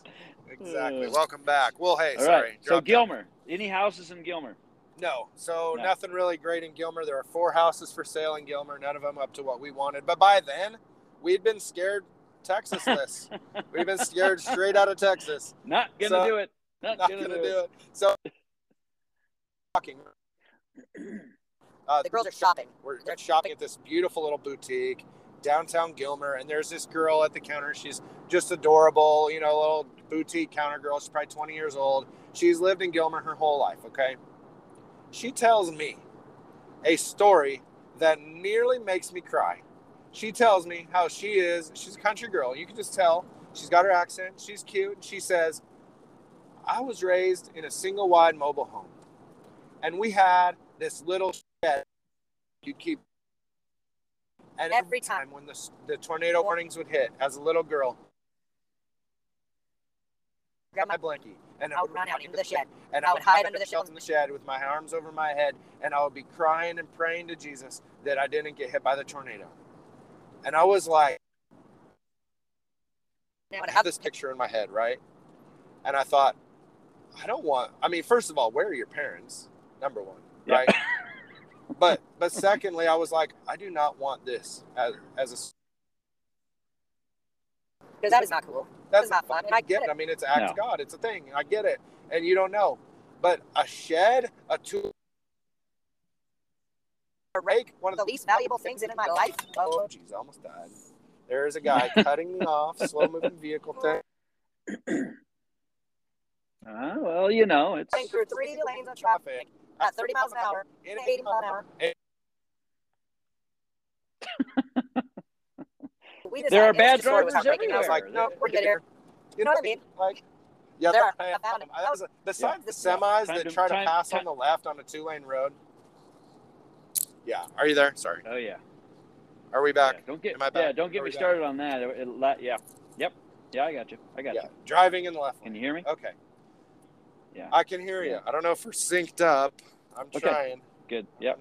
exactly. Welcome back. Well, hey, All sorry. right. So. Gilmer, any houses in Gilmer? No, so No. nothing really great in Gilmer. There are four houses for sale in Gilmer, none of them up to what we wanted. But by then, we'd been scared Texas-less. [laughs] We've been scared straight out of Texas. Not gonna So- do it. [laughs] Not, Not gonna, gonna do, it. it. So, [clears throat] talking. Uh, The girls are shopping. we're shopping at this beautiful little boutique downtown Gilmer, and there's this girl at the counter. She's just adorable, you know, little boutique counter girl. She's probably 20 years old. She's lived in Gilmer her whole life, okay? She tells me a story that nearly makes me cry. She tells me how she is, she's a country girl. You can just tell. She's got her accent. She's cute. And she says, I was raised in a single wide mobile home. And we had this little shed you'd keep. And Every time. when the, the tornado warnings would hit, as a little girl, Grab my blankie and I would run out into the shed. and I would hide under the shed. in the shed with my arms over my head, and I would be crying and praying to Jesus that I didn't get hit by the tornado. And I was like, I have this picture in my head, right? And I thought, I don't want. I mean, first of all, where are your parents? Number one, Yeah. right? [laughs] but but secondly, I was like, I do not want this as as a. because that is not cool. That's not fun, and I get it. I mean, it's act No. God. It's a thing. I get it, and you don't know. But a shed, a tool, a rake, one of The the least valuable things in my life. Oh, Oh, jeez, I almost died. There is a guy [laughs] cutting me off, slow moving vehicle thing. [clears throat] Ah, well, you know, it's going through three lanes of traffic Traffic at 30 miles an hour, in 80 miles an hour. We There are decided bad this store was drivers heartbreaking. I was everywhere. like, no, we're good here. You know what I mean? Like, yeah, There that- are- I found it. that was a- besides the Yeah. semis Time that to- try to time- pass time- on the left on a two lane road. Yeah, are you there? Sorry, oh yeah. are we back? Yeah, don't get Am I back? yeah, don't get Are me we back? started on that. It, it, la- yeah, yep, yeah, I got you. I got Yeah, you. driving in the left Can lane. you hear me? Okay, Yeah, I can hear you. Yeah. I don't know if we're synced up. I'm Okay. trying. good. Yep,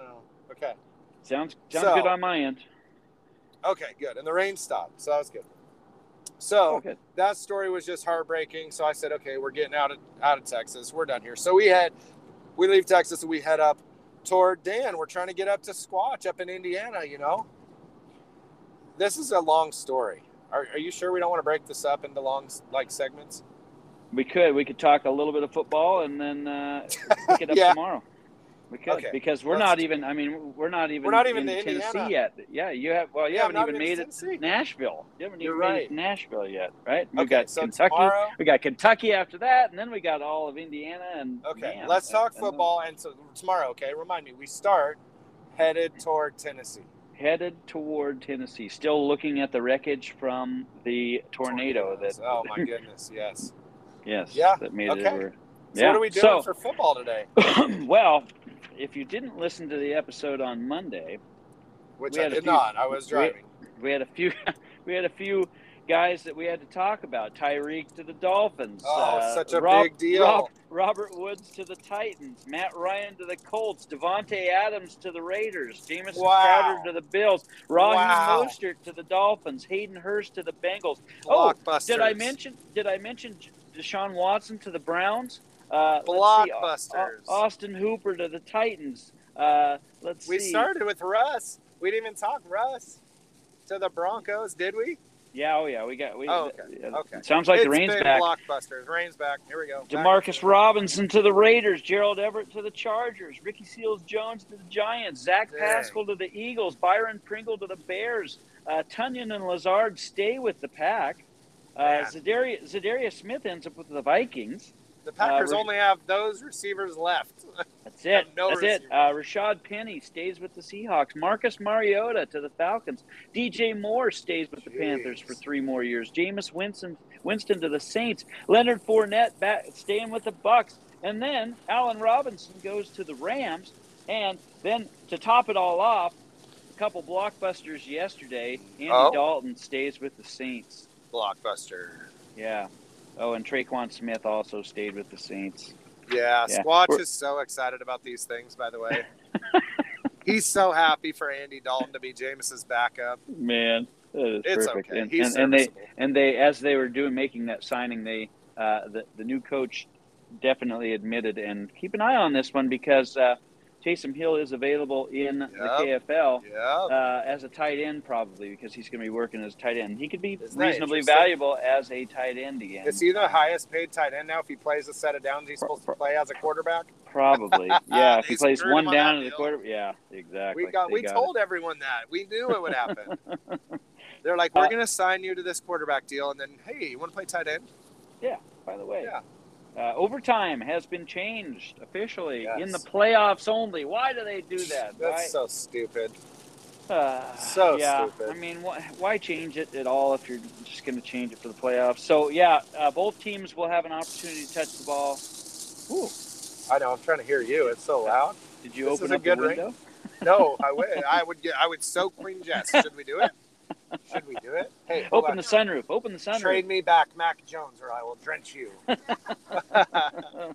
Okay. sounds sounds So- good on my end. Okay, good. And the rain stopped, so that was good. So Oh, good. that story was just heartbreaking. So I said, okay, we're getting out of out of Texas. We're done here. So we head, we leave Texas and we head up toward Dan. We're trying to get up to Squatch up in Indiana. You know, this is a long story. Are, are you sure we don't want to break this up into long like segments? We could we could talk a little bit of football and then uh, pick it up [laughs] Yeah. tomorrow. We could Okay. because we're Let's- not even. I mean, we're not even. We're not even in Tennessee Indiana. yet. Yeah, you have. Well, you Yeah, haven't even made it Nashville. You haven't You're even made it Nashville yet, right? We Okay, got so Kentucky. tomorrow. We got Kentucky after that, and then we got all of Indiana and. Okay, man, let's talk and football. And so tomorrow, okay, remind me, we start headed toward Tennessee. Headed toward Tennessee, still looking at the wreckage from the tornado that. Oh my [laughs] goodness, yes. Yes. Yeah, That made okay. it over. So yeah. what are we doing so, for football today? [clears throat] well, if you didn't listen to the episode on Monday, Which We I did few- not. I was driving. we had a few [laughs] we had a few guys that we had to talk about. Tyreek to the Dolphins. Oh, uh, such a Rob- big deal. Rob- Robert Woods to the Titans. Matt Ryan to the Colts. Davante Adams to the Raiders. Jamison Wow. Crowder to the Bills. Raheem Wow. Mostert to the Dolphins. Hayden Hurst to the Bengals. Oh, Did I mention? Did I mention Deshaun Watson to the Browns? Uh, see, Blockbusters. Au- Austin Hooper to the Titans. Uh, let's see. We see. started with Russ. We didn't even talk Russ to the Broncos, did we? Yeah, oh yeah, we got. We, Oh, okay. Okay. Sounds like the It's rain's been back. blockbusters. Rain's back. Here we go. Back. Demarcus Robinson to the Raiders, Gerald Everett to the Chargers, Ricky Seals Jones to the Giants, Zach Dang. Pascal to the Eagles, Byron Pringle to the Bears, uh, Tonyan and Lazard stay with the Pack. Uh, Za'Darius, Za'Darius Smith ends up with the Vikings. The Packers uh, only have those receivers left. [laughs] That's it. No That's it. Uh, Rashaad Penny stays with the Seahawks. Marcus Mariota to the Falcons. DJ Moore stays with the Panthers for three more years. Jameis Winston, Winston to the Saints. Leonard Fournette back, staying with the Bucs. And then Allen Robinson goes to the Rams. And then to top it all off, a couple blockbusters yesterday. Andy Oh. Dalton stays with the Saints. Blockbuster. Yeah. Oh, and Tre'Quan Smith also stayed with the Saints. Yeah, Yeah. Squatch We're- is so excited about these things, by the way. [laughs] He's so happy for Andy Dalton to be Jameis's backup. Man, It's perfect. okay. And, He's and, and they and they as they were doing making that signing, they uh, the the new coach definitely admitted and keep an eye on this one because uh, Taysom Hill is available in the KFL Yeah. uh, as a tight end probably because he's going to be working as a tight end. He could be Isn't reasonably valuable as a tight end again. Is he the highest paid tight end now? If he plays a set of downs, he's supposed to play as a quarterback. Probably, [laughs] yeah. if he plays one on down that to the quarter, yeah, exactly. We got They we got it. told everyone that. We knew it would happen. [laughs] They're like, we're Uh, going to sign you to this quarterback deal, and then hey, you want to play tight end? Yeah. By the way. Yeah. Uh, overtime has been changed officially Yes. in the playoffs only. Why do they do that? That's Why- so stupid. Uh, So yeah, stupid. I mean, why, why change it at all if you're just going to change it for the playoffs? So yeah, uh, both teams will have an opportunity to touch the ball. Ooh, I know. I'm trying to hear you. It's so loud. did you This open is a up the good ring. window? No, I [laughs] would. I would get. I would so Queen Jess. Should we do it? Should we do it? Hey, Open on. the sunroof. Open the sunroof. Trade me back, Mac Jones, or I will drench you. Uh, [laughs]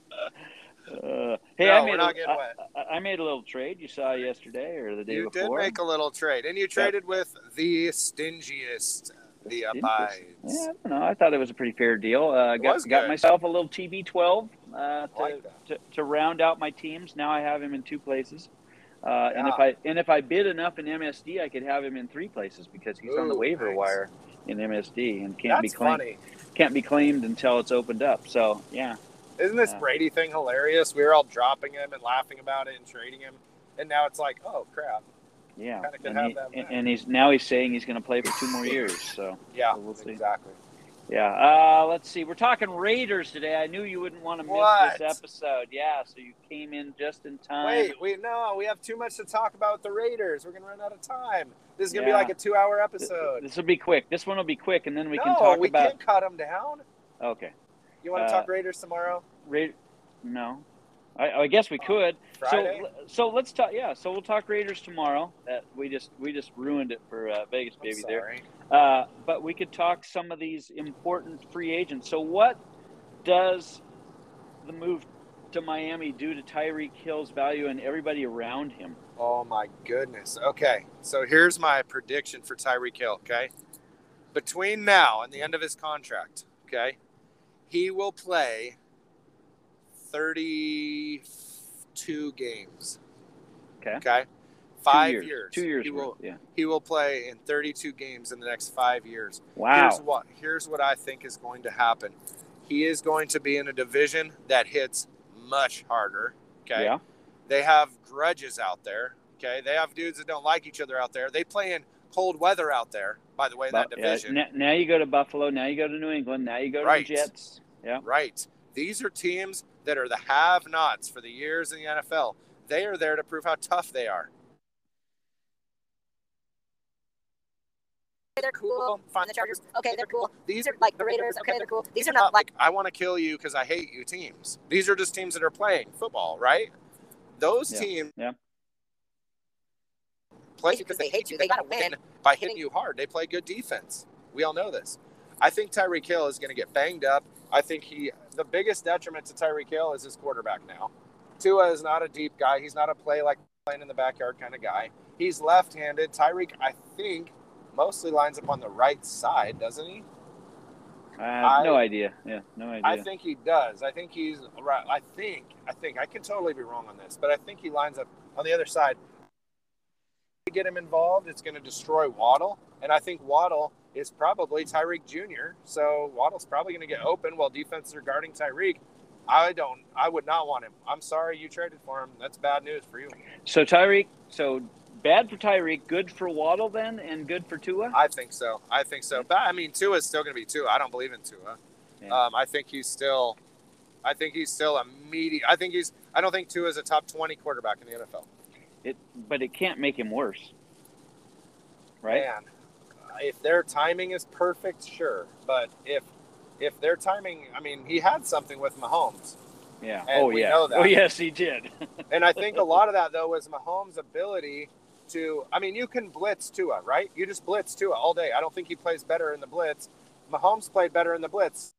[laughs] hey, No, I made not a, getting wet. I, I made a little trade. You saw yesterday or the day before? you did make a little trade, and you traded with the stingiest, the abides. Yeah, I don't know. I thought it was a pretty fair deal. Uh, got got myself a little TB12 uh, to, like to to round out my teams. Now I have him in two places. Uh, And if I and if I bid enough in MSD, I could have him in three places because he's on the waiver nice. wire in MSD and can't be claimed funny. can't be claimed until it's opened up. So yeah, Isn't this Yeah. Brady thing hilarious? We were all dropping him and laughing about it and trading him, and now it's like, oh crap. yeah. And, he, and, he's now he's saying he's going to play for two more years. So Yeah, So we'll see. exactly. Yeah. Uh, let's see. We're talking Raiders today. I knew you wouldn't want to miss What? this episode. Yeah. So you came in just in time. Wait, we no, we have too much to talk about with the Raiders. We're gonna run out of time. This is gonna be like a two-hour episode. This will be quick. This one will be quick, and then we no, can talk we about. can't cut them down. Okay. You want to Uh, talk Raiders tomorrow? Ra- no, I, I guess we could. Friday? So so let's talk. Yeah. So we'll talk Raiders tomorrow. That we just we just ruined it for uh, Vegas baby there. Uh, but we could talk some of these important free agents. So what does the move to Miami do to Tyreek Hill's value and everybody around him? Oh my goodness. Okay, so here's my prediction for Tyreek Hill. Okay, between now and the end of his contract, okay, he will play thirty-two games. Okay. Okay. Five two years. years. Two years. He will. Yeah. He will play in 32 games in the next five years. Wow. Here's what here's what I think is going to happen. He is going to be in a division that hits much harder. Okay. Yeah. They have grudges out there. Okay. They have dudes that don't like each other out there. They play in cold weather out there, by the way, in that But, yeah, division. n- now you go to Buffalo. Now you go to New England. Now you go to Right. the Jets. Yeah. Right. These are teams that are the have nots for the years in the NFL. They are there to prove how tough they are. they're cool. Fine. The Chargers, okay, they're cool. These These are like the Raiders, okay, they're cool. These are not not like like I want to kill you because I hate you teams. These are just teams that are playing football, right? Those Yeah. teams Yeah. play because they hate you. They gotta win. by hitting you hard. They play good defense. We all know this. I think Tyreek Hill is going to get banged up. I think he the biggest detriment to Tyreek Hill is his quarterback now. Tua is not a deep guy. He's not a play like playing in the backyard kind of guy. He's left-handed. Tyreek, I think, mostly lines up on the right side, doesn't he? I have no idea. Yeah, no idea. I think he does. I think he's right. I think. I think. I can totally be wrong on this, but I think he lines up on the other side. To get him involved, it's going to destroy Waddle, and I think Waddle is probably Tyreek Jr. So Waddle's probably going to get open while defenses are guarding Tyreek. I don't. I would not want him. I'm sorry you traded for him. That's bad news for you. so Tyreek, so bad for Tyreek, good for Waddle then, and good for Tua. I think so. I think so. But I mean, Tua is still going to be Tua. I don't believe in Tua. Yeah. Um, I think he's still. I think he's still a meaty. I think he's. I don't think Tua is a top twenty quarterback in the NFL. It, but it can't make him worse, right? Man, if their timing is perfect, sure. But if if their timing, I mean, he had something with Mahomes, Yeah. And oh we yeah. know that. Oh yes, he did. [laughs] and I think a lot of that though was Mahomes' ability to. I mean, you can blitz Tua, right? You just blitz Tua all day. I don't think he plays better in the blitz. Mahomes played better in the blitz,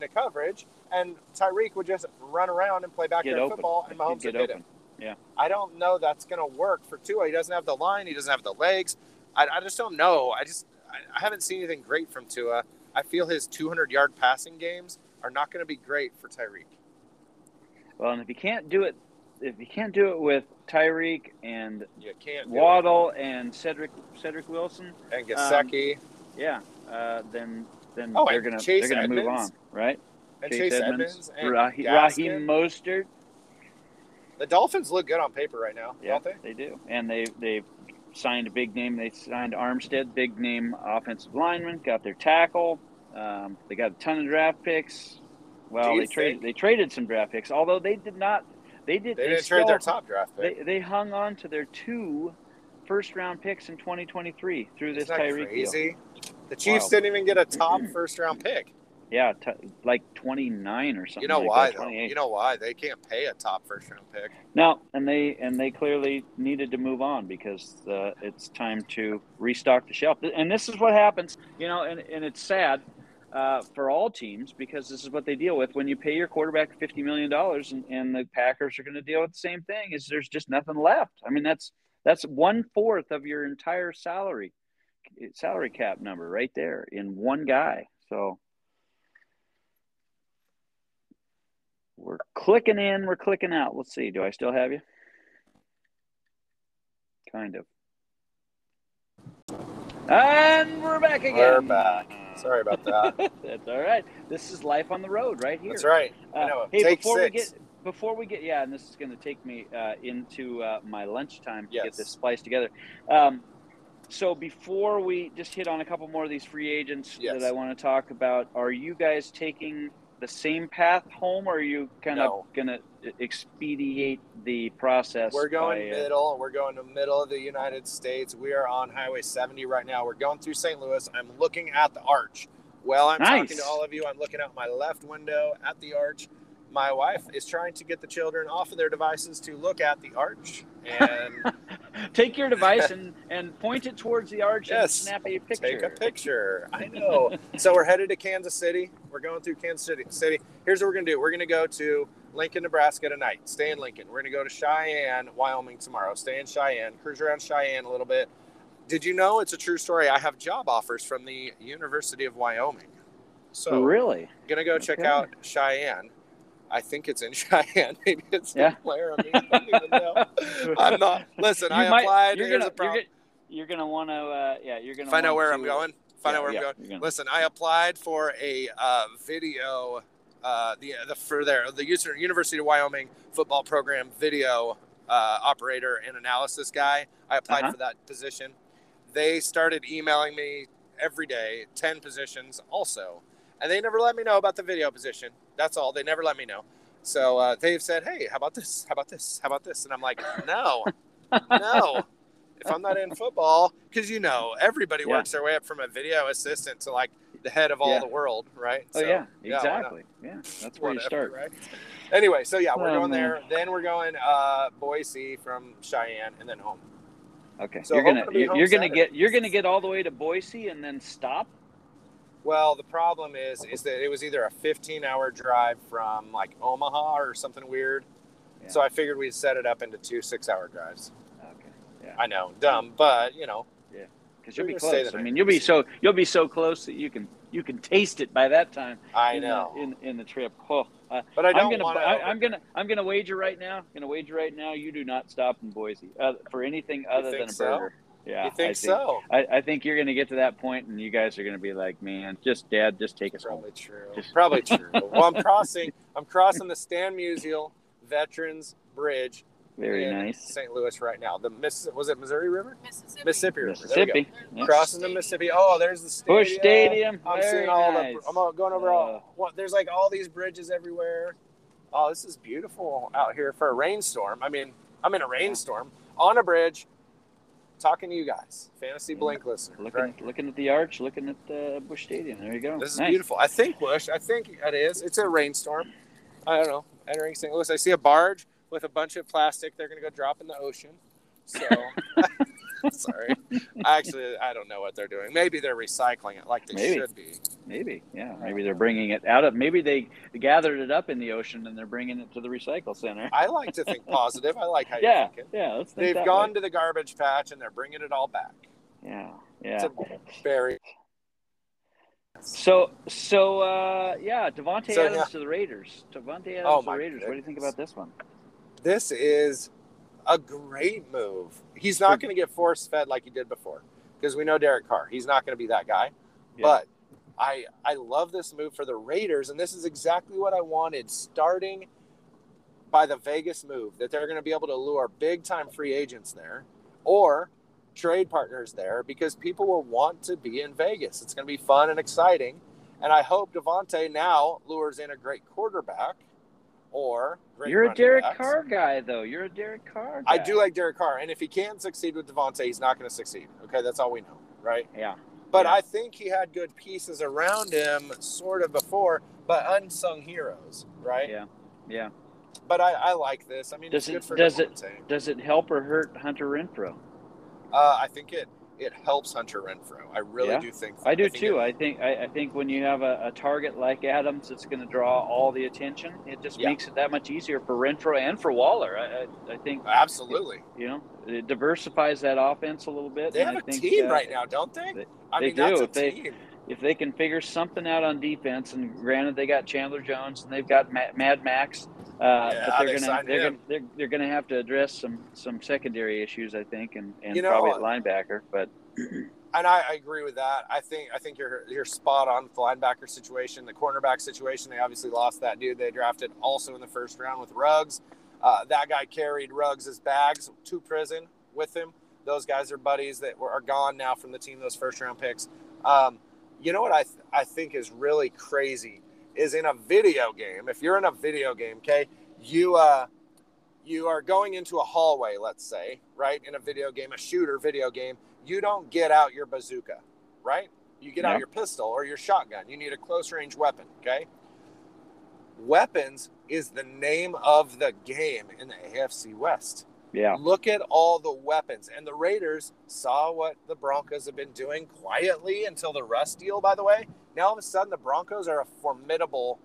the coverage, and Tyreek would just run around and play Get backyard open. football, and Mahomes get would hit open. him. Yeah. I don't know that's going to work for Tua. He doesn't have the line. He doesn't have the legs. I, I just don't know. I just I, I haven't seen anything great from Tua. I feel his 200 yard passing games are not going to be great for Tyreek. Well, and if you can't do it, if you can't do it with Tyreek and You can't it. Waddle and Cedric Cedric Wilson, and Gesicki yeah, uh, then then Oh, they're gonna Chase they're gonna move on, right? and Chase, Edmonds, and Raheem, Raheem Mostert. The Dolphins look good on paper right now, Yeah, don't they? they do, and they they signed a big name. They signed Armstead, big name offensive lineman. Got their tackle. Um, they got a ton of draft picks. Well, they traded they traded some draft picks, although they did not. They did. They didn't trade their top draft pick. they hung on to their two first round picks in 2023 through this Isn't that Tyreek deal. crazy? The Chiefs Wild. didn't even get a top first round pick. Yeah, t- like 29 or something. You know like why that, though? You know why? They can't pay a top first round pick. No, and they and they clearly needed to move on because uh, it's time to restock the shelf. And this is what happens, you know, and, and it's sad uh, for all teams because this is what they deal with when you pay your quarterback fifty million dollars, and, and the Packers are going to deal with the same thing. Is there's just nothing left? I mean, that's that's one fourth of your entire salary salary cap number right there in one guy. So. We're clicking in, we're clicking out. Let's see. Do I still have you? Kind of. And we're back again. We're back. Sorry about that. [laughs] That's all right. This is life on the road right here. That's right. Uh, I know. hey, Take before six. we get before we get yeah, and this is going to take me uh, into uh, my lunchtime to get this spliced together. Um, so before we just hit on a couple more of these free agents Yes. that I want to talk about, are you guys taking the same path home, or are you kind No. of going to expedite the process? We're going by, uh, middle. We're going to middle of the United States. We are on Highway 70 right now. We're going through St. Louis. I'm looking at the arch. While I'm Nice. talking to all of you, I'm looking out my left window at the arch. My wife is trying to get the children off of their devices to look at the arch. And [laughs] Take your device and, and point it towards the arch and Yes. snap a picture. take a picture. I know. so we're headed to Kansas City. We're going through Kansas City. City. Here's what we're gonna do. We're gonna go to Lincoln, Nebraska tonight. Stay in Lincoln. We're gonna go to Cheyenne, Wyoming tomorrow. Stay in Cheyenne. Cruise around Cheyenne a little bit. Did you know it's a true story? I have job offers from the University of Wyoming. So really? gonna go check out Cheyenne. I think it's in [laughs] Cheyenne. Maybe it's Yeah. in Laramie. I don't even know. [laughs] I'm not. Listen, You I might- applied. You're Here's gonna, problem. You're, gonna- you're gonna want to, uh, yeah, you're gonna Find out where to, I'm going. Find yeah, out where yeah, I'm going. gonna- Listen, I applied for a uh, video, uh, the the for their the User- University of Wyoming football program video uh, operator and analysis guy. I applied Uh-huh. for that position. They started emailing me every day, ten positions also, and they never let me know about the video position. That's all. They never let me know. So uh, they've said, "Hey, how about this? How about this? How about this?" And I'm like, "No, [laughs] no." If I'm not in football, because you know everybody Yeah. works their way up from a video assistant to like the head of all Yeah. the world, right? Oh So, yeah, exactly. Yeah, that's where you start. right? Anyway, so yeah, we're Oh, going man. there. Then we're going uh, Boise from Cheyenne, and then home. Okay, So you're gonna to you're, you're gonna get you're gonna get all the way to Boise and then stop. Well, the problem is, is that it was either a 15 hour drive from like Omaha or something weird. Yeah. So I figured we'd set it up into two six hour drives. Okay. I know, dumb, but you know, Yeah. Because you'll be close. the I mean, you'll be so you'll be so close that you can you can taste it by that time. I in the- know. in in the trip. Oh, uh, but I don't I'm gonna want to. I, I'm gonna I'm gonna wager right now. Gonna wager right now. You do not stop in Boise uh, for anything other than a so? Burger. Yeah, You think I so? I, I think you're gonna get to that point, and you guys are gonna be like, man, just dad, just take us home. Probably true. Just- Probably [laughs] true. well, I'm crossing. I'm crossing the Stan Musial Veterans Bridge Very in nice. St. Louis right now. The Miss was it Missouri River? Mississippi. Mississippi River. There we go. Mississippi. Yeah. Crossing the Mississippi. Oh, there's the stadium. Busch Stadium. I'm Very seeing all nice. the. I'm all- going over Uh, all. What, there's like all these bridges everywhere. Oh, this is beautiful out here for a rainstorm. I mean, I'm in a rainstorm on a bridge, talking to you guys, fantasy Yeah. blink listeners. Looking, right? looking at the arch, looking at the Busch Stadium. There you go. This is Nice. beautiful. I think Busch. I think it is. It's a rainstorm. I don't know. Entering St. Louis, I see a barge with a bunch of plastic. They're gonna go drop in the ocean. So, [laughs] [laughs] [laughs] sorry. Actually, I don't know what they're doing. Maybe they're recycling it like they Maybe. should be. Maybe, yeah. Maybe they're bringing it out of. Maybe they gathered it up in the ocean and they're bringing it to the recycle center. I like to think positive. I like how [laughs] yeah, you're thinking. yeah. Let's think They've gone way. to the garbage patch and they're bringing it all back. Yeah, It's yeah. a very So, so uh, yeah, Davante So, Adams yeah. to the Raiders. Davante Adams Oh, to the Raiders. What do you think about this one? this is a great move. He's not going to get force fed like he did before because we know Derek Carr. He's not going to be that guy. Yeah. But I I love this move for the Raiders, and this is exactly what I wanted. Starting by the Vegas move, that they're going to be able to lure big time free agents there, or trade partners there, because people will want to be in Vegas. It's going to be fun and exciting, and I hope Davante now lures in a great quarterback, or You're a Derek backs. Carr guy, though. You're a Derek Carr. Guy. I do like Derek Carr, and if he can't succeed with Davante, he's not going to succeed. Okay, that's all we know, right? Yeah, But Yeah. I think he had good pieces around him, sort of before, but unsung heroes, right? yeah, yeah. But I, I like this. I mean, Does it's good it- for does it- Does it help or hurt Hunter Renfrow? Uh, I think it it helps Hunter Renfrow. I really Yeah. do think. I do think too. it- I think I, I think when you have a, a target like Adams it's going to draw all the attention, it just Yeah. makes it that much easier for Renfrow and for Waller. I, I, I think absolutely. you know it diversifies that offense a little bit. They have I a think, team uh, right now, don't they? they- I they mean, that's do. they- team. If they can figure something out on defense, and granted they got Chandler Jones and they've got Ma- Mad Max, uh, Yeah, but they they're gonna they're gonna they're, they're gonna have to address some some secondary issues, I think, and, and You know, probably at linebacker. But [clears throat] And I, I agree with that. I think I think you're you're spot on with the linebacker situation, the cornerback situation. They obviously lost that dude they drafted also in the first round with Ruggs. Uh, that guy carried Ruggs' bags to prison with him. Those guys are buddies that were, are gone now from the team. Those first round picks. Um, you know what I th- I think is really crazy is in a video game. If you're in a video game, okay, you uh, you are going into a hallway, let's say, right? In a video game, a shooter video game, you don't get out your bazooka, right? You get out your pistol or your shotgun. You need a close range weapon, okay? Weapons is the name of the game in the AFC West. Yeah, Look at all the weapons. And the Raiders saw what the Broncos have been doing quietly until the Russ deal, by the way. Now all of a sudden, the Broncos are a formidable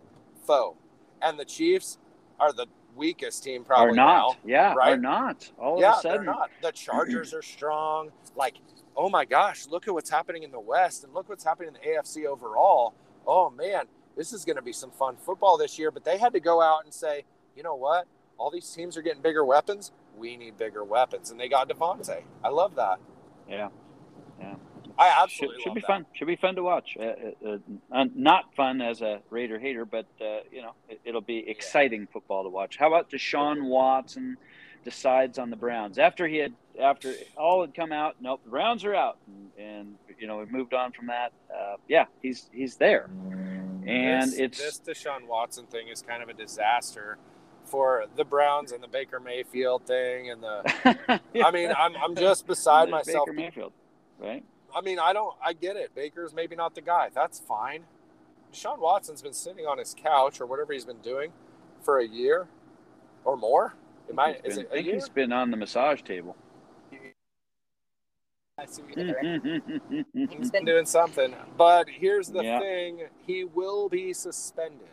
foe. And the Chiefs are the weakest team, probably are not. now. yeah, right? are not. All yeah, of a sudden, they're not. The [clears throat] Chargers are strong. Like, oh my gosh, look at what's happening in the West and look what's happening in the AFC overall. Oh man, this is going to be some fun football this year. But they had to go out and say, you know what? All these teams are getting bigger weapons. We need bigger weapons, and they got Davante. I love that. yeah. Yeah. I should, absolutely should love be that. fun. Should be fun to watch. Uh, uh, uh, not fun as a Raider hater, but uh, you know it, it'll be exciting football to watch. How about Deshaun Watson decides on the Browns after he had after all had come out? Nope, the Browns are out, and, and you know we moved on from that. Uh, yeah, he's he's there, and this, it's this Deshaun Watson thing is kind of a disaster for the Browns and the Baker Mayfield thing and the. [laughs] I mean, I'm I'm just beside myself. Baker Mayfield, right? I mean, I don't. I get it. Baker's maybe not the guy. That's fine. Deshaun Watson's been sitting on his couch or whatever he's been doing for a year or more. Am I? He's Is been- it I think year? he's been on the massage table. I see what you did there. He's been doing something. But here's the Yeah. thing he will be suspended.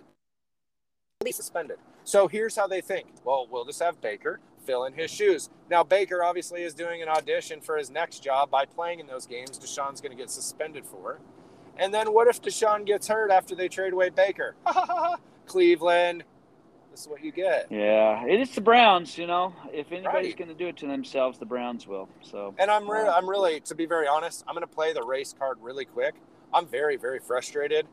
He'll be suspended. So here's how they think. Well, we'll just have Baker fill in his shoes. Now, Baker obviously is doing an audition for his next job by playing in those games Deshaun's going to get suspended for. And then what if Deshaun gets hurt after they trade away Baker? [laughs] Cleveland. This is what you get. yeah, it is the Browns. You know, if anybody's Right. going to do it to themselves, the Browns will. So And I'm re- I'm really, to be very honest, I'm going to play the race card really quick. I'm very, very frustrated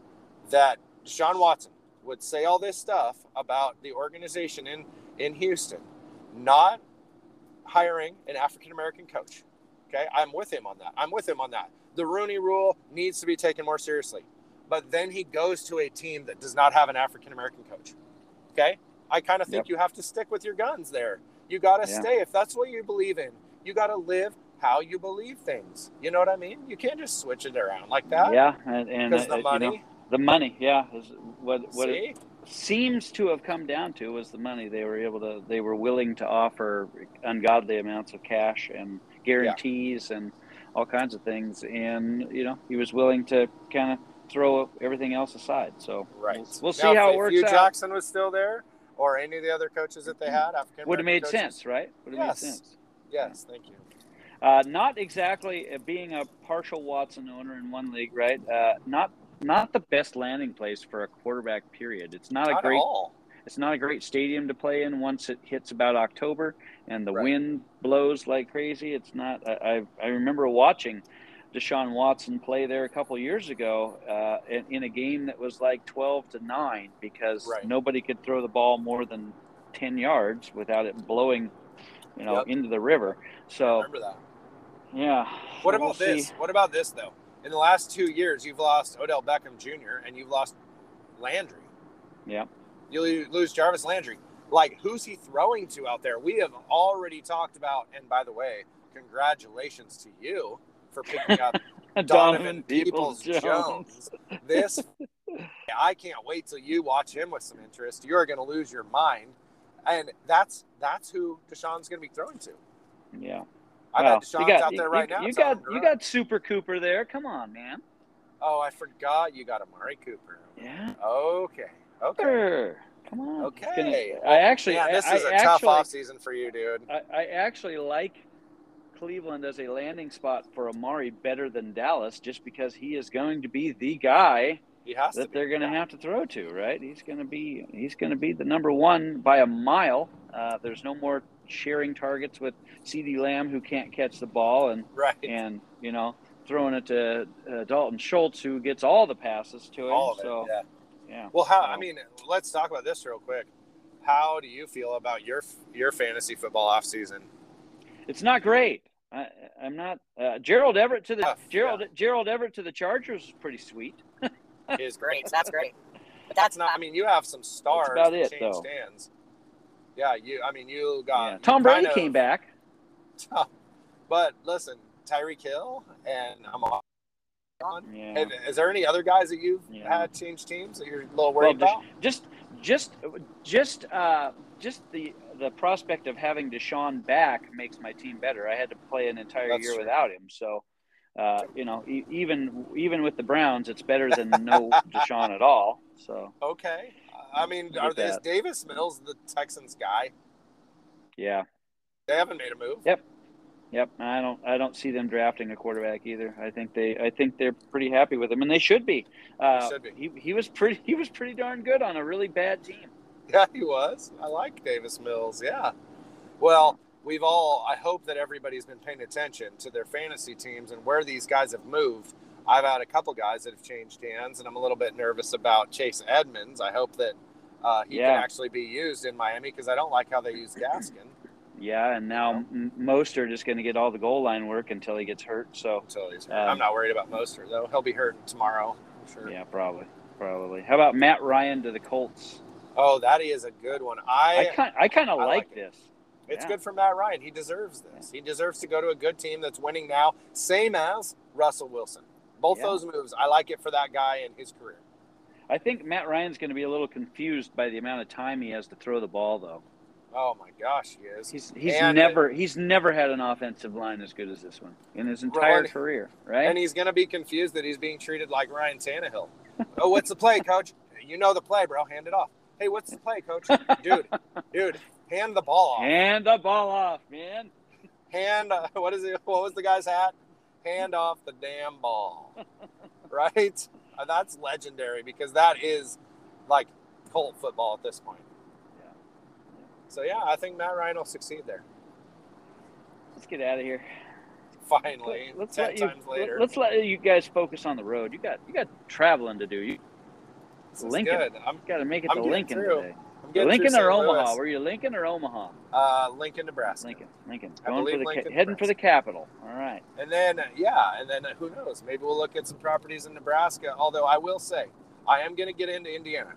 that Deshaun Watson would say all this stuff about the organization in in Houston, not hiring an African American coach. Okay, I'm with him on that. I'm with him on that. The Rooney Rule needs to be taken more seriously. But then he goes to a team that does not have an African American coach. Okay, I kind of think Yep. you have to stick with your guns there. You got to Yeah. stay if that's what you believe in. You got to live how you believe things. You know what I mean? You can't just switch it around like that. yeah, and, and Because uh, the money. you know, the money, yeah, is what what see? it seems to have come down to was the money they were able to they were willing to offer ungodly amounts of cash and guarantees and all kinds of things and you know he was willing to kind of throw everything else aside so Right. we'll, we'll Now, see how it works Hue out Jackson was still there, or any of the other coaches that they had, African would have made coaches, sense right would have Yes. made sense Yes, thank you. Uh, not exactly uh, being a partial Watson owner in one league, right? Uh, not not the best landing place for a quarterback. Period. It's not, Not a great. It's not a great stadium to play in once it hits about October and the Right. wind blows like crazy. It's not. I I, I remember watching Deshaun Watson play there a couple years ago uh, in, in a game that was like twelve to nine because Right. nobody could throw the ball more than ten yards without it blowing, you know, Yep. into the river. I So remember that. yeah. What so about we'll see. this? What about this though? In the last two years, you've lost Odell Beckham Jr. and you've lost Landry. Yeah. You lose Jarvis Landry. Like, who's he throwing to out there? We have already talked about, and by the way, congratulations to you for picking up [laughs] Donovan Peoples Jones. This, [laughs] I can't wait till you watch him with some interest. You're going to lose your mind, and that's that's who Deshaun's going to be throwing to. Yeah. I Well, you Deshaun's got- out there right you, now. You got you got Super Cooper there. Come on, man. Oh, I forgot you got Amari Cooper. Yeah. Okay. Okay. Sure. Come on. Okay. gonna- I actually, Man, this I, is I a tough actually, off season for you, dude. I, I actually like Cleveland as a landing spot for Amari better than Dallas, just because he is going to be the guy that they're going to have to throw to, right? He's going to be he's going to be the number one by a mile. Uh, there's no more sharing targets with CeeDee Lamb who can't catch the ball, and Right. and you know throwing it to uh, Dalton Schultz who gets all the passes to him. All of it. yeah. yeah. Well, how? I mean, let's talk about this real quick. How do you feel about your your fantasy football off season? It's not great. I, I'm not. Uh, Gerald Everett to the Tough, Gerald Gerald Everett to the Chargers is pretty sweet. Is great. [laughs] great. That's great. But That's not. I mean, you have some stars about it, though. hands. Yeah, you. I mean, you got Yeah. Tom Brady of- came back. [laughs] But listen, Tyreek Hill and I'm on. Yeah. And is there any other guys that you've Yeah. had change teams that you're a little Well, worried about? just just just uh, just the the prospect of having Deshaun back makes my team better. I had to play an entire That's year true. without him, so uh, you know, e- even even with the Browns, it's better than no [laughs] Deshaun at all. So Okay. I mean, are that. Davis Mills the Texans guy? yeah, They haven't made a move. Yep. Yep, I don't. I don't see them drafting a quarterback either. I think they. I think they're pretty happy with him, and they should be. Uh, should be. He, he was pretty. He was pretty darn good on a really bad team. Yeah, he was. I like Davis Mills. Yeah. Well, we've all, I hope that everybody's been paying attention to their fantasy teams and where these guys have moved. I've had a couple guys that have changed hands, and I'm a little bit nervous about Chase Edmonds. I hope that uh, he Yeah. can actually be used in Miami because I don't like how they use Gaskin [laughs] Yeah, and now M Mostert is going to get all the goal line work until he gets hurt. So he's. Um, I'm not worried about Moster though. He'll be hurt tomorrow. I'm sure. yeah, probably, probably. How about Matt Ryan to the Colts? Oh, that is a good one. I I. kind I kind of like, like it. this. It's yeah. good for Matt Ryan. He deserves this. He deserves to go to a good team that's winning now, same as Russell Wilson. Both Yeah. those moves, I like it for that guy and his career. I think Matt Ryan's going to be a little confused by the amount of time he has to throw the ball, though. Oh my gosh, he is. He's he's And- never he's never had an offensive line as good as this one in his entire Right. career, right? And he's going to be confused that he's being treated like Ryan Tannehill. [laughs] oh, what's the play, coach? You know the play, bro. Hand it off. Hey, what's the play, coach? Dude, [laughs] dude, hand the ball off. Hand the ball off, man. Hand, uh, what is it? What was the guy's hat? Hand off the damn ball. [laughs] right? Uh, that's legendary because that is like cult football at this point. Yeah. So, yeah, I think Matt Ryan will succeed there. Let's get out of here. Finally, let's 10 let you times later. let's let you guys focus on the road. You got you got traveling to do. You this is Lincoln. good. I'm, got to make it I'm to Lincoln through. today. Lincoln or. Omaha? Were you Lincoln or Omaha? Uh, Lincoln, Nebraska. Lincoln, Lincoln. Going for the ca- heading for the capital. All right. And then, yeah, and then uh, who knows? Maybe we'll look at some properties in Nebraska. Although I will say, I am going to get into Indiana.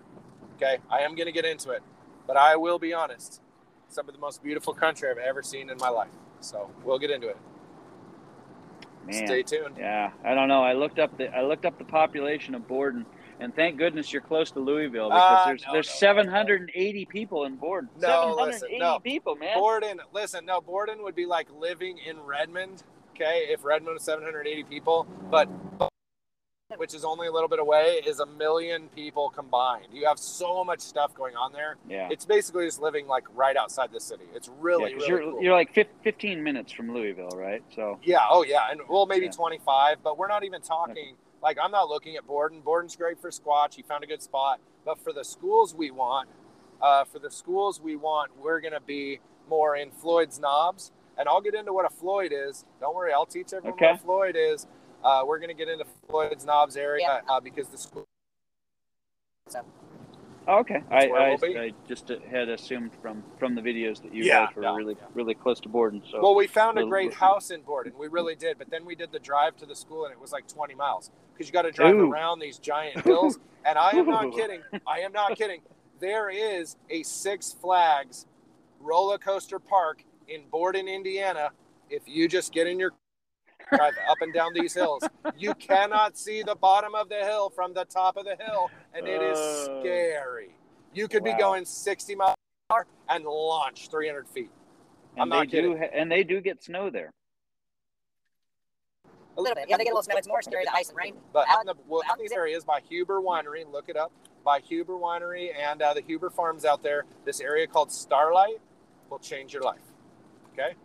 Okay, I am going to get into it, but I will be honest. Some of the most beautiful country I've ever seen in my life. So we'll get into it. Man. Stay tuned. Yeah, I don't know. I looked up the I looked up the population of Borden, and thank goodness you're close to Louisville because Ah, there's no, there's no, no, no. 780 people in Borden. No, 780 listen, no. people, man. Borden, listen, no, Borden would be like living in Redmond. Okay, if Redmond was 780 people, but which is only a little bit away, is a million people combined. You have so much stuff going on there. yeah. It's basically just living like right outside the city. It's really, yeah, really you're cool. you're like 15 minutes from Louisville, right? So Yeah, oh yeah, and well maybe Yeah. 25, but we're not even talking like I'm not looking at Borden. Borden's great for Squatch. He found a good spot, but for the schools we want, uh, for the schools we want, we're gonna be more in Floyd's knobs, and I'll get into what a Floyd is. Don't worry, I'll teach everyone what Okay. a Floyd is. Uh, we're gonna get into Floyd's knobs area Yeah. uh, because the school. Oh, okay, I, I. I just had assumed from from the videos that you Yeah, guys were really yeah. really close to Borden. So Well, we found a great house in Borden. We really did, but then we did the drive to the school, and it was like 20 miles because you got to drive Ooh. around these giant hills. [laughs] And I am not kidding. I am not kidding. There is a Six Flags roller coaster park in Borden, Indiana. If you just get in your drive up and down these hills, you cannot see the bottom of the hill from the top of the hill, and it is Oh. scary. You could be going 60 miles an hour and launch 300 feet. and I'm they not do kidding. ha- and they do get snow there. A little bit. Yeah, they get a little snow. It's more scary the ice and rain. But out in, the, well, out in these areas by Huber Winery, look it up. By Huber Winery and uh, the Huber Farms out there, this area called Starlight will change your life. Okay,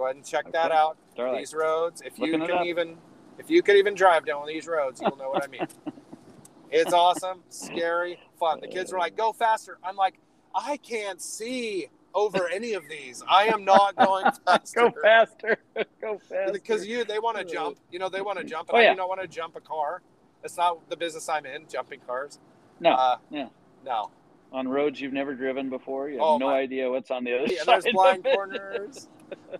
go ahead and check that out. Starlight. These roads, if you Looking it can even, if you could even drive down these roads, you'll know what I mean. [laughs] it's awesome, scary, fun. The kids were like, "Go faster!" I'm like, "I can't see over any of these. I am not going faster." [laughs] Go faster. [laughs] Go faster. because you they want to jump you know they want to jump and Oh, i yeah. do not want to jump a car it's not the business i'm in jumping cars No, uh, yeah. no on roads you've never driven before. You have Oh, no my- idea what's on the other yeah, side. there's blind corners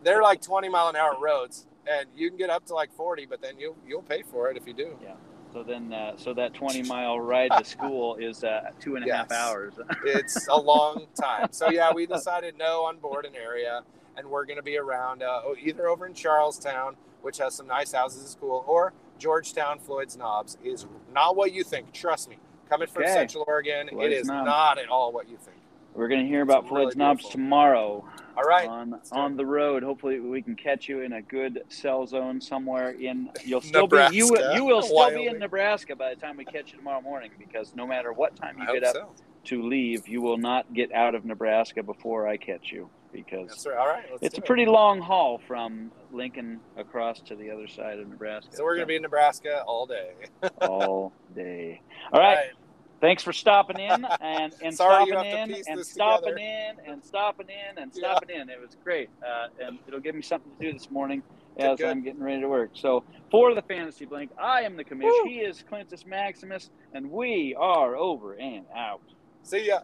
they're like 20 mile an hour roads and you can get up to like 40 but then you you'll pay for it if you do Yeah. So then, uh, so that 20 mile ride to school [laughs] is uh, two and a half Yes. hours. [laughs] it's a long time so yeah we decided no on Borden area and we're going to be around uh, either over in charlestown which has some nice houses at school or georgetown floyd's knobs is not what you think trust me coming from Okay. central oregon Floyd's it is Knobs. not at all what you think We're going to hear about It's really Floyd's Knobs tomorrow all right on on the road. Hopefully, we can catch you in a good cell zone somewhere in. You'll still be you. Nebraska, You will still be in Nebraska by the time we catch you tomorrow morning because no matter what time I you get up so. to leave, you will not get out of Nebraska before I catch you because right. All right. Let's it's a do it. pretty long haul from Lincoln across to the other side of Nebraska. So we're gonna be in Nebraska all day. [laughs] all day. All right. Thanks for stopping in [laughs] and, and Sorry stopping in and stopping together. in and stopping in and Yeah. stopping in. It was great. Uh, and it'll give me something to do this morning as good. I'm getting ready to work. So for the Fantasy blank, I am the commish. Woo. He is Clintus Maximus, and we are over and out. See ya.